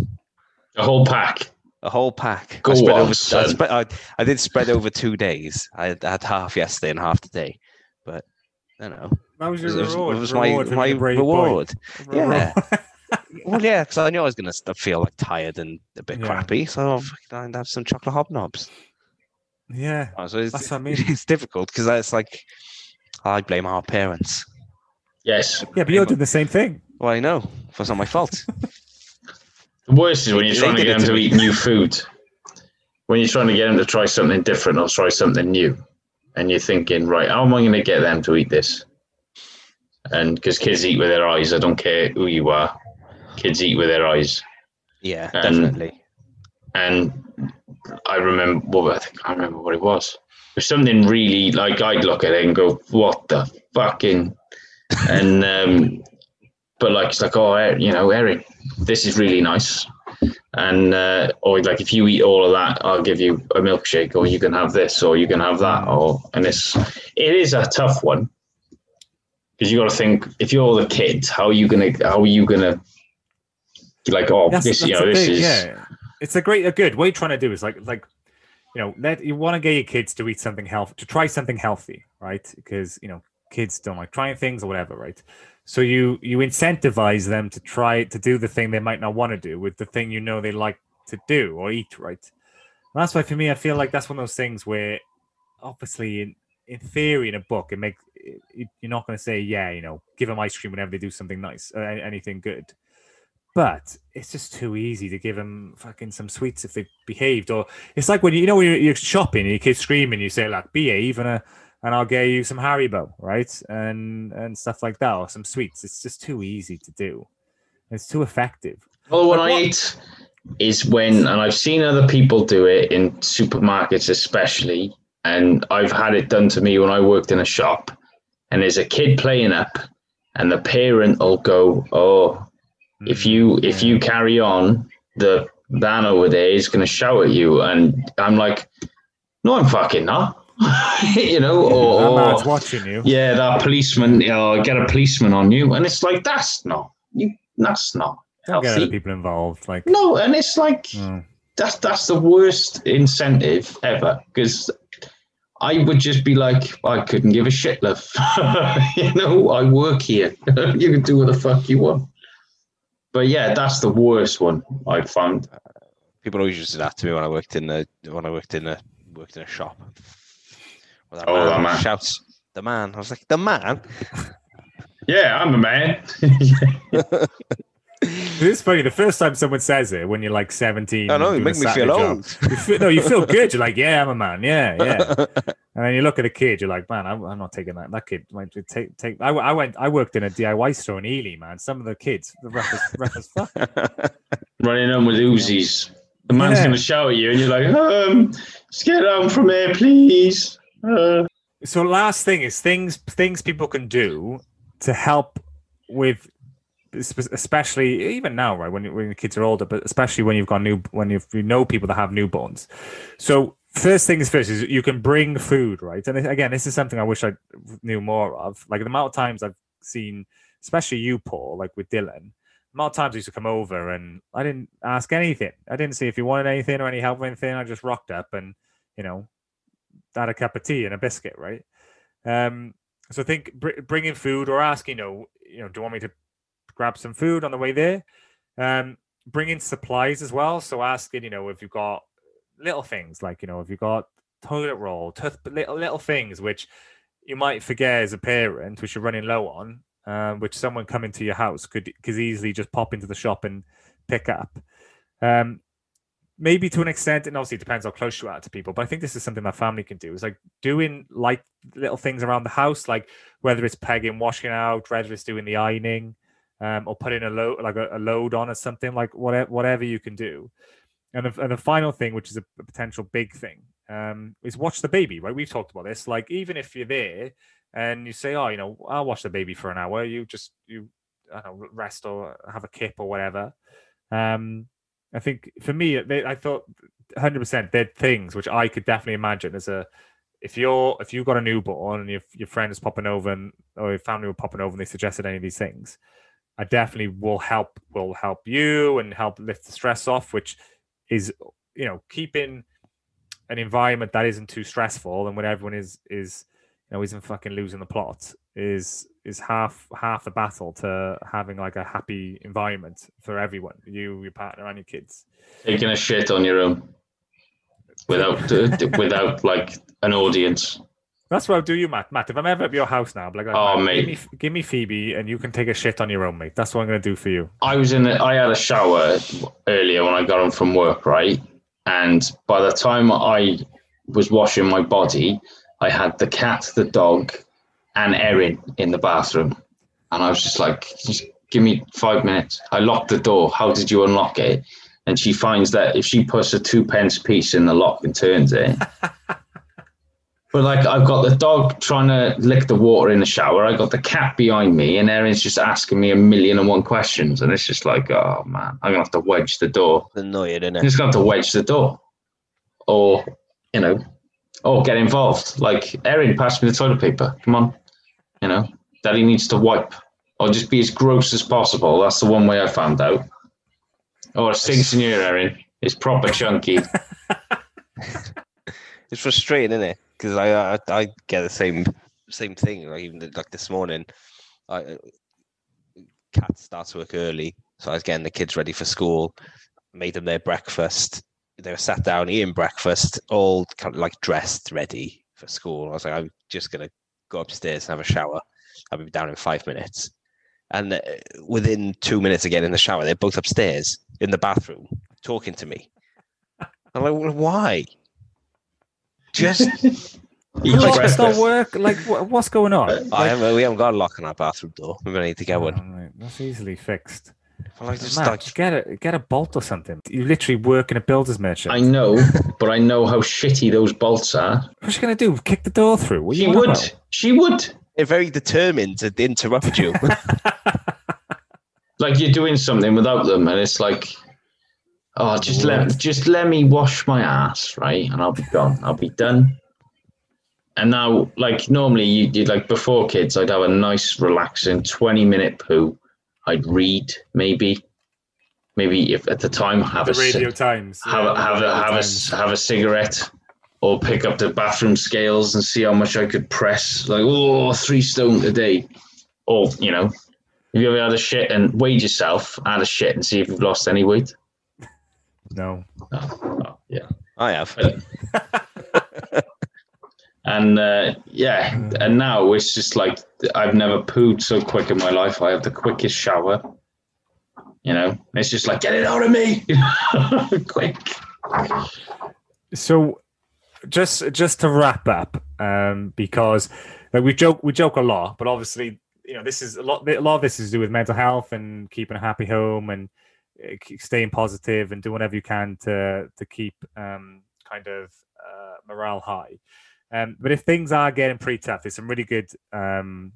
Speaker 3: a whole pack.
Speaker 4: A whole pack.
Speaker 3: Go
Speaker 4: I spread
Speaker 3: on,
Speaker 4: over. I, spread, I, I did spread over two days. I had, I had half yesterday and half today, but I don't know.
Speaker 2: That was
Speaker 4: It
Speaker 2: your
Speaker 4: was, it was
Speaker 2: reward
Speaker 4: my
Speaker 2: for
Speaker 4: my
Speaker 2: being a
Speaker 4: reward.
Speaker 2: Reward.
Speaker 4: Yeah. <laughs> well, yeah, because I knew I was going to feel like tired and a bit
Speaker 2: Yeah.
Speaker 4: crappy, so I'll fucking have some chocolate hobnobs.
Speaker 2: Yeah.
Speaker 4: So it's,
Speaker 2: That's what I <laughs> mean.
Speaker 4: it's difficult because it's like I blame our parents.
Speaker 3: Yes.
Speaker 2: Yeah, but you're doing the same thing.
Speaker 4: Well, I know, it's not my fault. <laughs>
Speaker 3: The worst is when you're
Speaker 4: They
Speaker 3: trying to get them
Speaker 4: to
Speaker 3: to eat new food. When you're trying to get them to try something different or try something new, and you're thinking, right, how am I going to get them to eat this? And because kids eat with their eyes, I don't care who you are, kids eat with their eyes.
Speaker 4: Yeah,
Speaker 3: Um,
Speaker 4: definitely.
Speaker 3: And I remember, well, I think I remember what it was. It was something really like I'd look at it and go, "What the fucking," and um, but like it's like, oh, you know, Eric, this is really nice, and uh, or like if you eat all of that, I'll give you a milkshake, or you can have this, or you can have that, or and it's it is a tough one because you got to think if you're the kid, how are you gonna how are you gonna like oh
Speaker 2: That's,
Speaker 3: this
Speaker 2: that's
Speaker 3: you know this
Speaker 2: thing,
Speaker 3: is
Speaker 2: yeah. It's a great, a good. What you're trying to do is like, like, you know, let you want to get your kids to eat something healthy, to try something healthy, right? Because you know, kids don't like trying things or whatever, right? So you you incentivize them to try to do the thing they might not want to do with the thing you know they like to do or eat, right? And that's why for me, I feel like that's one of those things where, obviously, in in theory, in a book, it make it, you're not going to say, yeah, you know, give them ice cream whenever they do something nice, uh, anything good. But it's just too easy to give them fucking some sweets if they behaved. Or it's like when you, you know when you're, you're shopping and your kid's screaming, you say like behave and a, and I'll get you some Haribo, right? And and stuff like that, or some sweets. It's just too easy to do. It's too effective.
Speaker 3: Well, what
Speaker 2: Like
Speaker 3: I
Speaker 2: what-
Speaker 3: hate is when, and I've seen other people do it in supermarkets, especially, and I've had it done to me when I worked in a shop, and there's a kid playing up, and the parent will go, "Oh, if mm, you if you carry on, the van over there is going to shout at you," and I'm like, "No, I'm fucking not," <laughs> you know, or,
Speaker 2: that
Speaker 3: or
Speaker 2: man's watching you.
Speaker 3: yeah, that policeman, you know, get a policeman on you, and it's like that's not you, that's not
Speaker 2: Don't get other people involved. Like,
Speaker 3: No, and it's like
Speaker 2: mm,
Speaker 3: that's that's the worst incentive ever because I would just be like, I couldn't give a shit, love. <laughs> you know, I work here. <laughs> you can do what the fuck you want. But yeah, that's the worst one I've found.
Speaker 4: People always used to do that to me when I worked in a when I worked in a worked in a shop. Well, that
Speaker 3: Oh, that man.
Speaker 4: shouts the man. I was like the man. <laughs>
Speaker 3: Yeah, I'm a man. <laughs>
Speaker 2: it's funny. The first time someone says it when you're like 17,
Speaker 4: I know you make me feel
Speaker 2: job,
Speaker 4: old.
Speaker 2: You feel, no, you feel <laughs> good. You're like, yeah, I'm a man. Yeah, yeah. And then you look at a kid, you're like, man, I'm, I'm not taking that. That kid might take take. I, I went. I worked in a DIY store in Ely, man. Some of the kids, the rough as, rough as fuck.
Speaker 3: Running on with Uzis. The man's
Speaker 2: Yeah.
Speaker 3: going to shout at you, and you're like, um, just get down from here, please. Uh,
Speaker 2: So last thing is things things people can do to help with, especially even now, right? When you- when the kids are older, but especially when you've got new when you've, you know people that have newborns. So first things first is you can bring food, right? And again, this is something I wish I knew more of. Like the amount of times I've seen, especially you, Paul, like with Dylan. The amount of times I used to come over and I didn't ask anything. I didn't see if you wanted anything or any help with anything. I just rocked up and you know had a cup of tea and a biscuit, right? Um, so think br- bringing food or asking, you know, you know, do you want me to grab some food on the way there? Um, bringing supplies as well. So asking, you know, if you've got little things like, you know, if you've got toilet roll, tooth, little little things which you might forget as a parent, which you're running low on, um, which someone coming to your house could could easily just pop into the shop and pick up. Um, maybe to an extent, and obviously it depends how close you are to people. But I think this is something my family can do. Is like doing like little things around the house, like whether it's pegging, washing out, whether it's doing the ironing, um, or putting a load like a, a load on or something like whatever whatever you can do. And the, and the final thing, which is a, a potential big thing, um, is watch the baby. Right, we've talked about this. Like even if you're there and you say, "Oh, you know, I'll watch the baby for an hour," you just you I don't know rest or have a kip or whatever. Um, I think for me, they, I thought 100 percent they're things which I could definitely imagine as a if you're if you've got a newborn and your your friend is popping over and or your family were popping over and they suggested any of these things, I definitely will help will help you and help lift the stress off, which is you know keeping an environment that isn't too stressful and when everyone is is know isn't fucking losing the plot is is half half the battle to having like a happy environment for everyone, you, your partner, and your kids.
Speaker 3: Taking a shit on your own without uh, <laughs> without like an audience.
Speaker 2: That's what I'll do you, Matt. Matt, if I'm ever at your house now, be like,
Speaker 3: Oh, mate.
Speaker 2: Give me, give me Phoebe, and you can take a shit on your own, mate. That's what I'm gonna do for you.
Speaker 3: I was in. I had a shower earlier when I got home from work, right? And by the time I was washing my body, I had the cat, the dog, and Erin in the bathroom, and I was just like, "Just give me five minutes." I locked the door. How did you unlock it? And she finds that if she puts a two pence piece in the lock and turns it. <laughs> But like I've got the dog trying to lick the water in the shower. I got the cat behind me, and Erin's just asking me a million and one questions, and it's just like, oh man, I'm gonna have to wedge the door.
Speaker 4: Annoying, isn't
Speaker 3: I'm just gonna have to wedge the door, or you know, or get involved. Like Erin, pass me the toilet paper. Come on, you know, Daddy needs to wipe, or just be as gross as possible. That's the one way I found out. Oh, it stinks in here, Erin. It's proper chunky. <laughs>
Speaker 4: It's frustrating, isn't it? Because I, I I get the same same thing. Like even like this morning, I uh, Kat starts work early, so I was getting the kids ready for school. Made them their breakfast. They were sat down eating breakfast, all kind of like dressed, ready for school. I was like, I'm just gonna go upstairs and have a shower. I'll be down in five minutes. And uh, within two minutes of getting in the shower, they're both upstairs in the bathroom talking to me. I'm like, "Well, why? Just
Speaker 3: Eat
Speaker 2: Locks don't work. Like, wha- what's going on?
Speaker 4: I
Speaker 2: Like-
Speaker 4: haven't, we haven't got a lock on our bathroom door. We're gonna need to get one.
Speaker 2: Right, That's easily fixed.
Speaker 4: Well, I just
Speaker 2: Matt,
Speaker 4: like
Speaker 2: just get a get a bolt or something. You literally work in a builder's merchant.
Speaker 3: I know, but I know how shitty those bolts are.
Speaker 2: What's she gonna do? Kick the door through? What are
Speaker 3: She
Speaker 2: you on
Speaker 3: would.
Speaker 2: about?
Speaker 3: She would.
Speaker 4: they're very determined to interrupt you.
Speaker 3: Like you're doing something without them, and it's like, oh, just let just let me wash my ass, right, and I'll be gone. I'll be done. And now, like normally, you did like before kids, I'd have a nice, relaxing twenty minute poo. I'd read, maybe, maybe if at the time have
Speaker 2: the
Speaker 3: a ci-
Speaker 2: Radio Times.
Speaker 3: have a,
Speaker 2: Yeah,
Speaker 3: have a,
Speaker 2: Radio
Speaker 3: have a, have a cigarette or pick up the bathroom scales and see how much I could press. Like, oh, three stone a day. Or, you know, have you ever had a shit and weighed yourself, had a shit and see if you've lost any weight?
Speaker 2: No.
Speaker 3: Oh, oh, yeah.
Speaker 4: I have.
Speaker 3: And uh, yeah, and now it's just like I've never pooed so quick in my life. I have the quickest shower. You know, it's just like, get it out of me <laughs> <laughs> quick.
Speaker 2: So, just just to wrap up, um, because like we joke we joke a lot, but obviously you know this is a lot. A lot of this is to do with mental health and keeping a happy home and uh, staying positive and doing whatever you can to to keep um, kind of uh, morale high. Um, but if things are getting pretty tough, there's some really good um,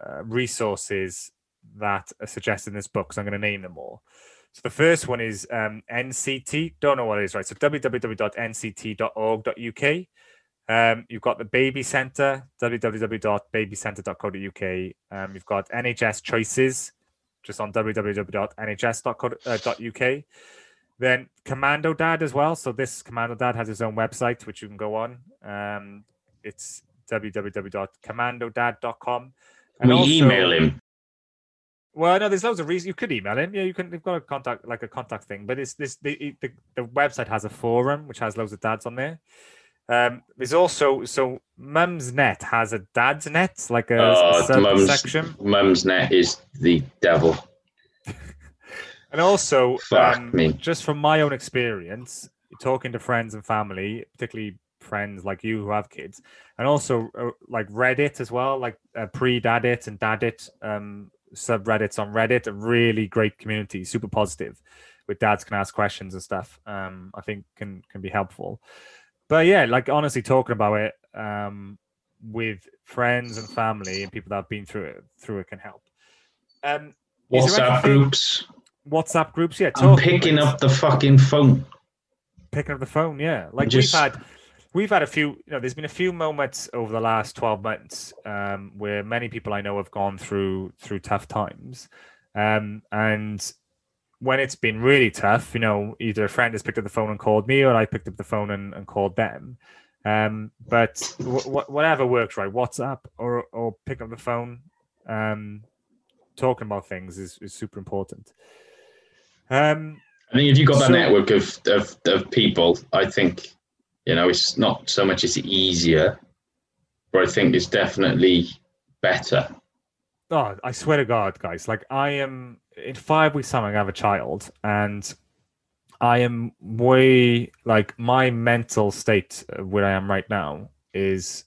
Speaker 2: uh, resources that are suggested in this book. So I'm going to name them all. So the first one is um, NCT. Don't know what it is, right? So www.nct.org.uk. Um, you've got the Baby Centre, www.babycentre.co.uk. Um, you've got NHS Choices, just on www.nhs.co.uk. Then Commando Dad as well. So this Commando Dad has his own website, which you can go on. Um, it's www.commandodad.com.
Speaker 3: we
Speaker 2: also-
Speaker 3: email him.
Speaker 2: well, no, there's loads of reasons you could email him. Yeah, you can. You've got a contact, like a contact thing, but it's this. The, the the website has a forum which has loads of dads on there. Um, there's also so Mumsnet has a Dad's Net, like a,
Speaker 3: Oh,
Speaker 2: sub
Speaker 3: mum's,
Speaker 2: section,
Speaker 3: mum's net is the devil. <laughs>
Speaker 2: and also um, just from my own experience, talking to friends and family, particularly friends like you who have kids, and also uh, like Reddit as well, like uh, pre-Daddit and Daddit um, subreddits on Reddit, a really great community, super positive, with dads can ask questions and stuff. Um, I think can can be helpful. But yeah, like honestly, talking about it um, with friends and family and people that have been through it through it can help. Um,
Speaker 3: WhatsApp groups.
Speaker 2: WhatsApp groups, yeah.
Speaker 3: I'm picking up the fucking phone.
Speaker 2: picking up the phone yeah like
Speaker 3: Just-
Speaker 2: we've had we've had a few you know there's been a few moments over the last 12 months um where many people i know have gone through through tough times um and when it's been really tough you know either a friend has picked up the phone and called me or i picked up the phone and, and called them Um, but w- whatever works, right? WhatsApp or or pick up the phone. Um, talking about things is, is super important. Um,
Speaker 3: I think if you've got that
Speaker 2: So-
Speaker 3: network of, of of people, I think you know it's not so much it's easier, but I think it's definitely better.
Speaker 2: Oh, I swear to God, guys! Like I am in five weeks' time, I have a child, and I am way like my mental state uh, where I am right now is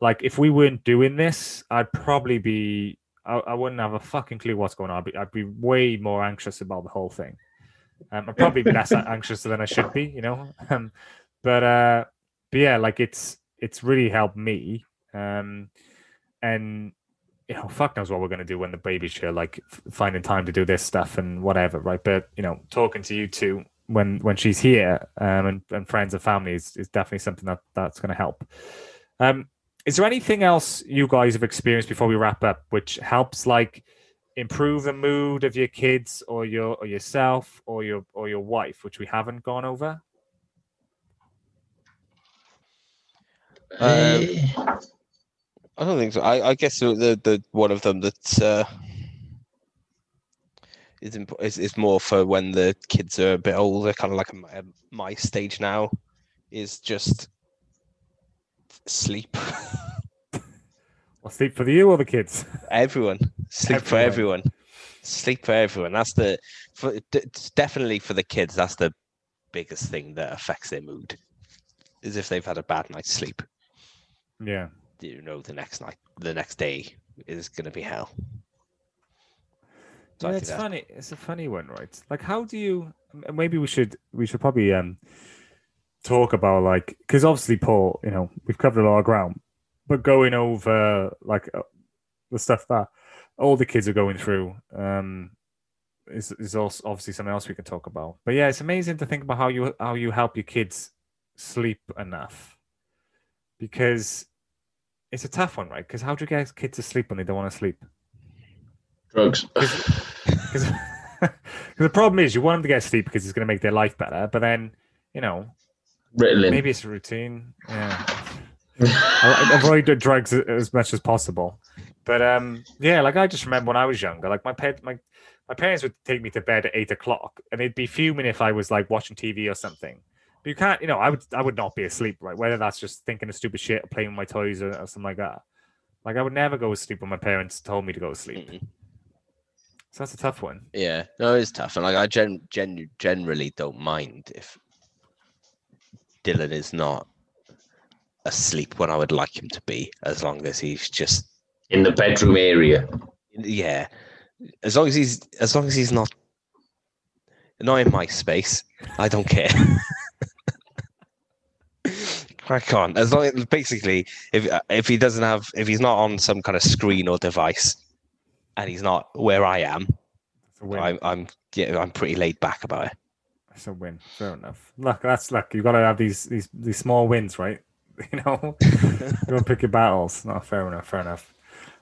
Speaker 2: like if we weren't doing this, I'd probably be I, I wouldn't have a fucking clue what's going on. I'd be, I'd be way more anxious about the whole thing. Um, I'd probably be less <laughs> anxious than I should be, you know. Um, but uh, but yeah, like it's it's really helped me. Um, and you know, fuck knows what we're gonna do when the baby's here, like f- finding time to do this stuff and whatever, right? But you know, talking to you two when when she's here, um, and, and friends and family is, is definitely something that that's gonna help. Um, is there anything else you guys have experienced before we wrap up, which helps like improve the mood of your kids or your or yourself or your or your wife, which we haven't gone over?
Speaker 4: Um, I don't think so. I, I guess the, the the one of them that uh, is, imp- is is more for when the kids are a bit older, kind of like my, my stage now, is just sleep.
Speaker 2: Well, sleep for you or the kids?
Speaker 4: everyone sleep for
Speaker 2: Everyone.
Speaker 4: everyone. Sleep for everyone. That's the for d- definitely for the kids. That's the biggest thing that affects their mood. Is if they've had a bad night's sleep.
Speaker 2: Yeah.
Speaker 4: You know, the next night, the next day is going to be hell. So
Speaker 2: yeah, it's funny. It's a funny one, right? Like, how do you? Maybe we should we should probably um talk about like because obviously Paul, you know, we've covered a lot of ground, but going over like uh, the stuff that all the kids are going through um is is also obviously something else we can talk about. But yeah, it's amazing to think about how you how you help your kids sleep enough because it's a tough one, right? Because how do you get kids to sleep when they don't want to sleep?
Speaker 3: Drugs. <laughs>
Speaker 2: Because <laughs> the problem is, you want them to get sleep because it's going to make their life better. But then, you know,
Speaker 3: Ritalin.
Speaker 2: maybe it's a routine. Yeah, <laughs> I- I avoid the drugs as much as possible. But um, yeah, like I just remember when I was younger, like my pet, my my parents would take me to bed at eight o'clock, and they'd be fuming if I was like watching TV or something. But you can't, you know, I would I would not be asleep, right? Whether that's just thinking of stupid shit, or playing with my toys, or, or something like that. Like I would never go to sleep when my parents told me to go to sleep.
Speaker 4: Mm-mm.
Speaker 2: So that's a tough one.
Speaker 4: Yeah, no, it's tough, and like I gen, gen generally don't mind if Dylan is not asleep when I would like him to be, as long as he's just
Speaker 3: in the bedroom area.
Speaker 4: yeah, as long as he's as long as he's not not in my space, I don't care. <laughs> Crack on. As long as basically, if if he doesn't have, if he's not on some kind of screen or device, and he's not where I am,
Speaker 2: It's a win.
Speaker 4: I'm I'm yeah, I'm pretty laid back about it.
Speaker 2: That's a win. Fair enough. Look, that's luck. You've got to have these these these small wins, right? <laughs> You know, <laughs> you to pick your battles. No, fair enough. Fair enough.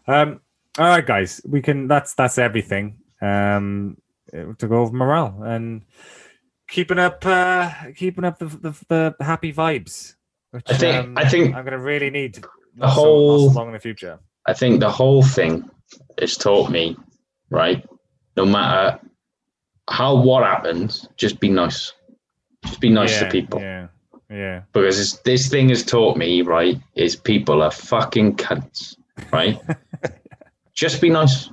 Speaker 2: Um, all right, guys, we can. That's that's everything. Um, to go over morale and keeping up, uh, keeping up the the, the happy vibes. Which,
Speaker 3: I think-
Speaker 2: um,
Speaker 3: I think
Speaker 2: I'm gonna really need
Speaker 3: the
Speaker 2: not so,
Speaker 3: whole-
Speaker 2: so long in the future.
Speaker 3: I think the whole thing has taught me, right? No matter how what happens, just be nice. Just be nice
Speaker 2: yeah,
Speaker 3: to people.
Speaker 2: Yeah, yeah.
Speaker 3: Because it's, this thing has taught me, right, is people are fucking cunts, right? <laughs> just be nice.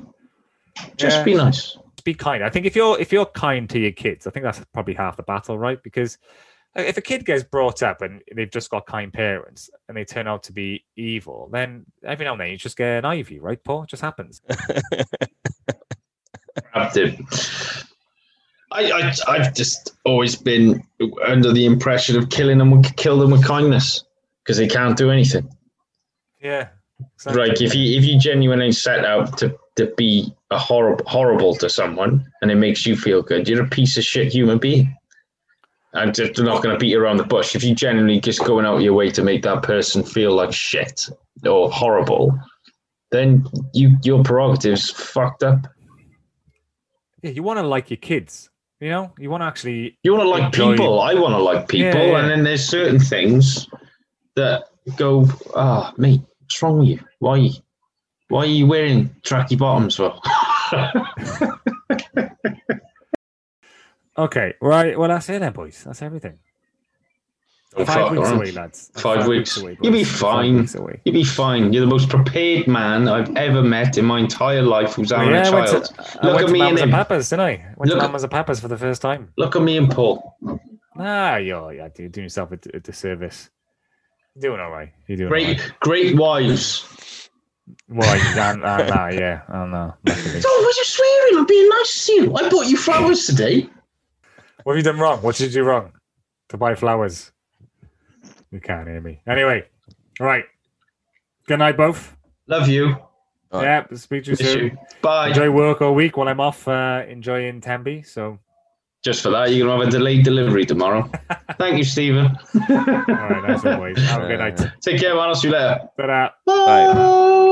Speaker 3: Just
Speaker 2: Yeah.
Speaker 3: be nice.
Speaker 2: Be kind. I think if you're if you're kind to your kids, I think that's probably half the battle, right? Because uh, if a kid gets brought up and they've just got kind parents and they turn out to be evil, then every now and then you just get an ivy, right, Paul? It just happens. <laughs>
Speaker 3: I, I, I've just always been under the impression of killing them, kill them with kindness because they can't do anything.
Speaker 2: Yeah.
Speaker 3: Like if you if you genuinely set out to, to be a horrible horrible to someone and it makes you feel good, you're a piece of shit human being. I'm just not going to beat around the bush. If you genuinely just going out your way to make that person feel like shit or horrible, then you your prerogatives fucked up.
Speaker 2: yeah, you want to like your kids, you know? You want to actually
Speaker 3: You want to like people. I want to like people,
Speaker 2: Yeah, yeah.
Speaker 3: and then there's certain things that go, oh, mate, what's wrong with you? Why, why are you wearing tracky bottoms for? <laughs> <laughs>
Speaker 2: Okay, right. Well, that's it then, boys. That's everything.
Speaker 3: Oh,
Speaker 2: Five weeks away, lads.
Speaker 3: Five weeks.
Speaker 2: away,
Speaker 3: You'll be fine. You'll be fine. You're the most prepared man I've ever met in my entire life who's having
Speaker 2: yeah,
Speaker 3: a child.
Speaker 2: to,
Speaker 3: Look at me and him.
Speaker 2: Papas, didn't I? Went
Speaker 3: Look
Speaker 2: to
Speaker 3: at-
Speaker 2: Mamas and Papas for the first time.
Speaker 3: Look at me and Paul.
Speaker 2: Ah, you're, yeah, you're doing yourself a, a disservice. You're doing all right. You're doing
Speaker 3: Great,
Speaker 2: right.
Speaker 3: great wives.
Speaker 2: Why? uh, uh, nah, yeah, I don't know. luckily.
Speaker 3: Oh, was you swearing? I'm being nice to you. I bought you flowers today.
Speaker 2: What have you done wrong? What did you do wrong? To buy flowers? You can't hear me. Anyway, all right. Good night, both.
Speaker 3: Love you.
Speaker 4: All right.
Speaker 2: Yeah, speak to you
Speaker 3: Miss
Speaker 2: soon.
Speaker 3: you. Bye.
Speaker 2: Enjoy work all week while I'm off uh, enjoying Tenby. So,
Speaker 3: Just for that, you're gonna have a delayed delivery tomorrow. <laughs> Thank you, Stephen.
Speaker 2: all right, nice always. Have a good night.
Speaker 3: Take care, man. I'll see you later.
Speaker 2: Ta-da.
Speaker 3: Bye.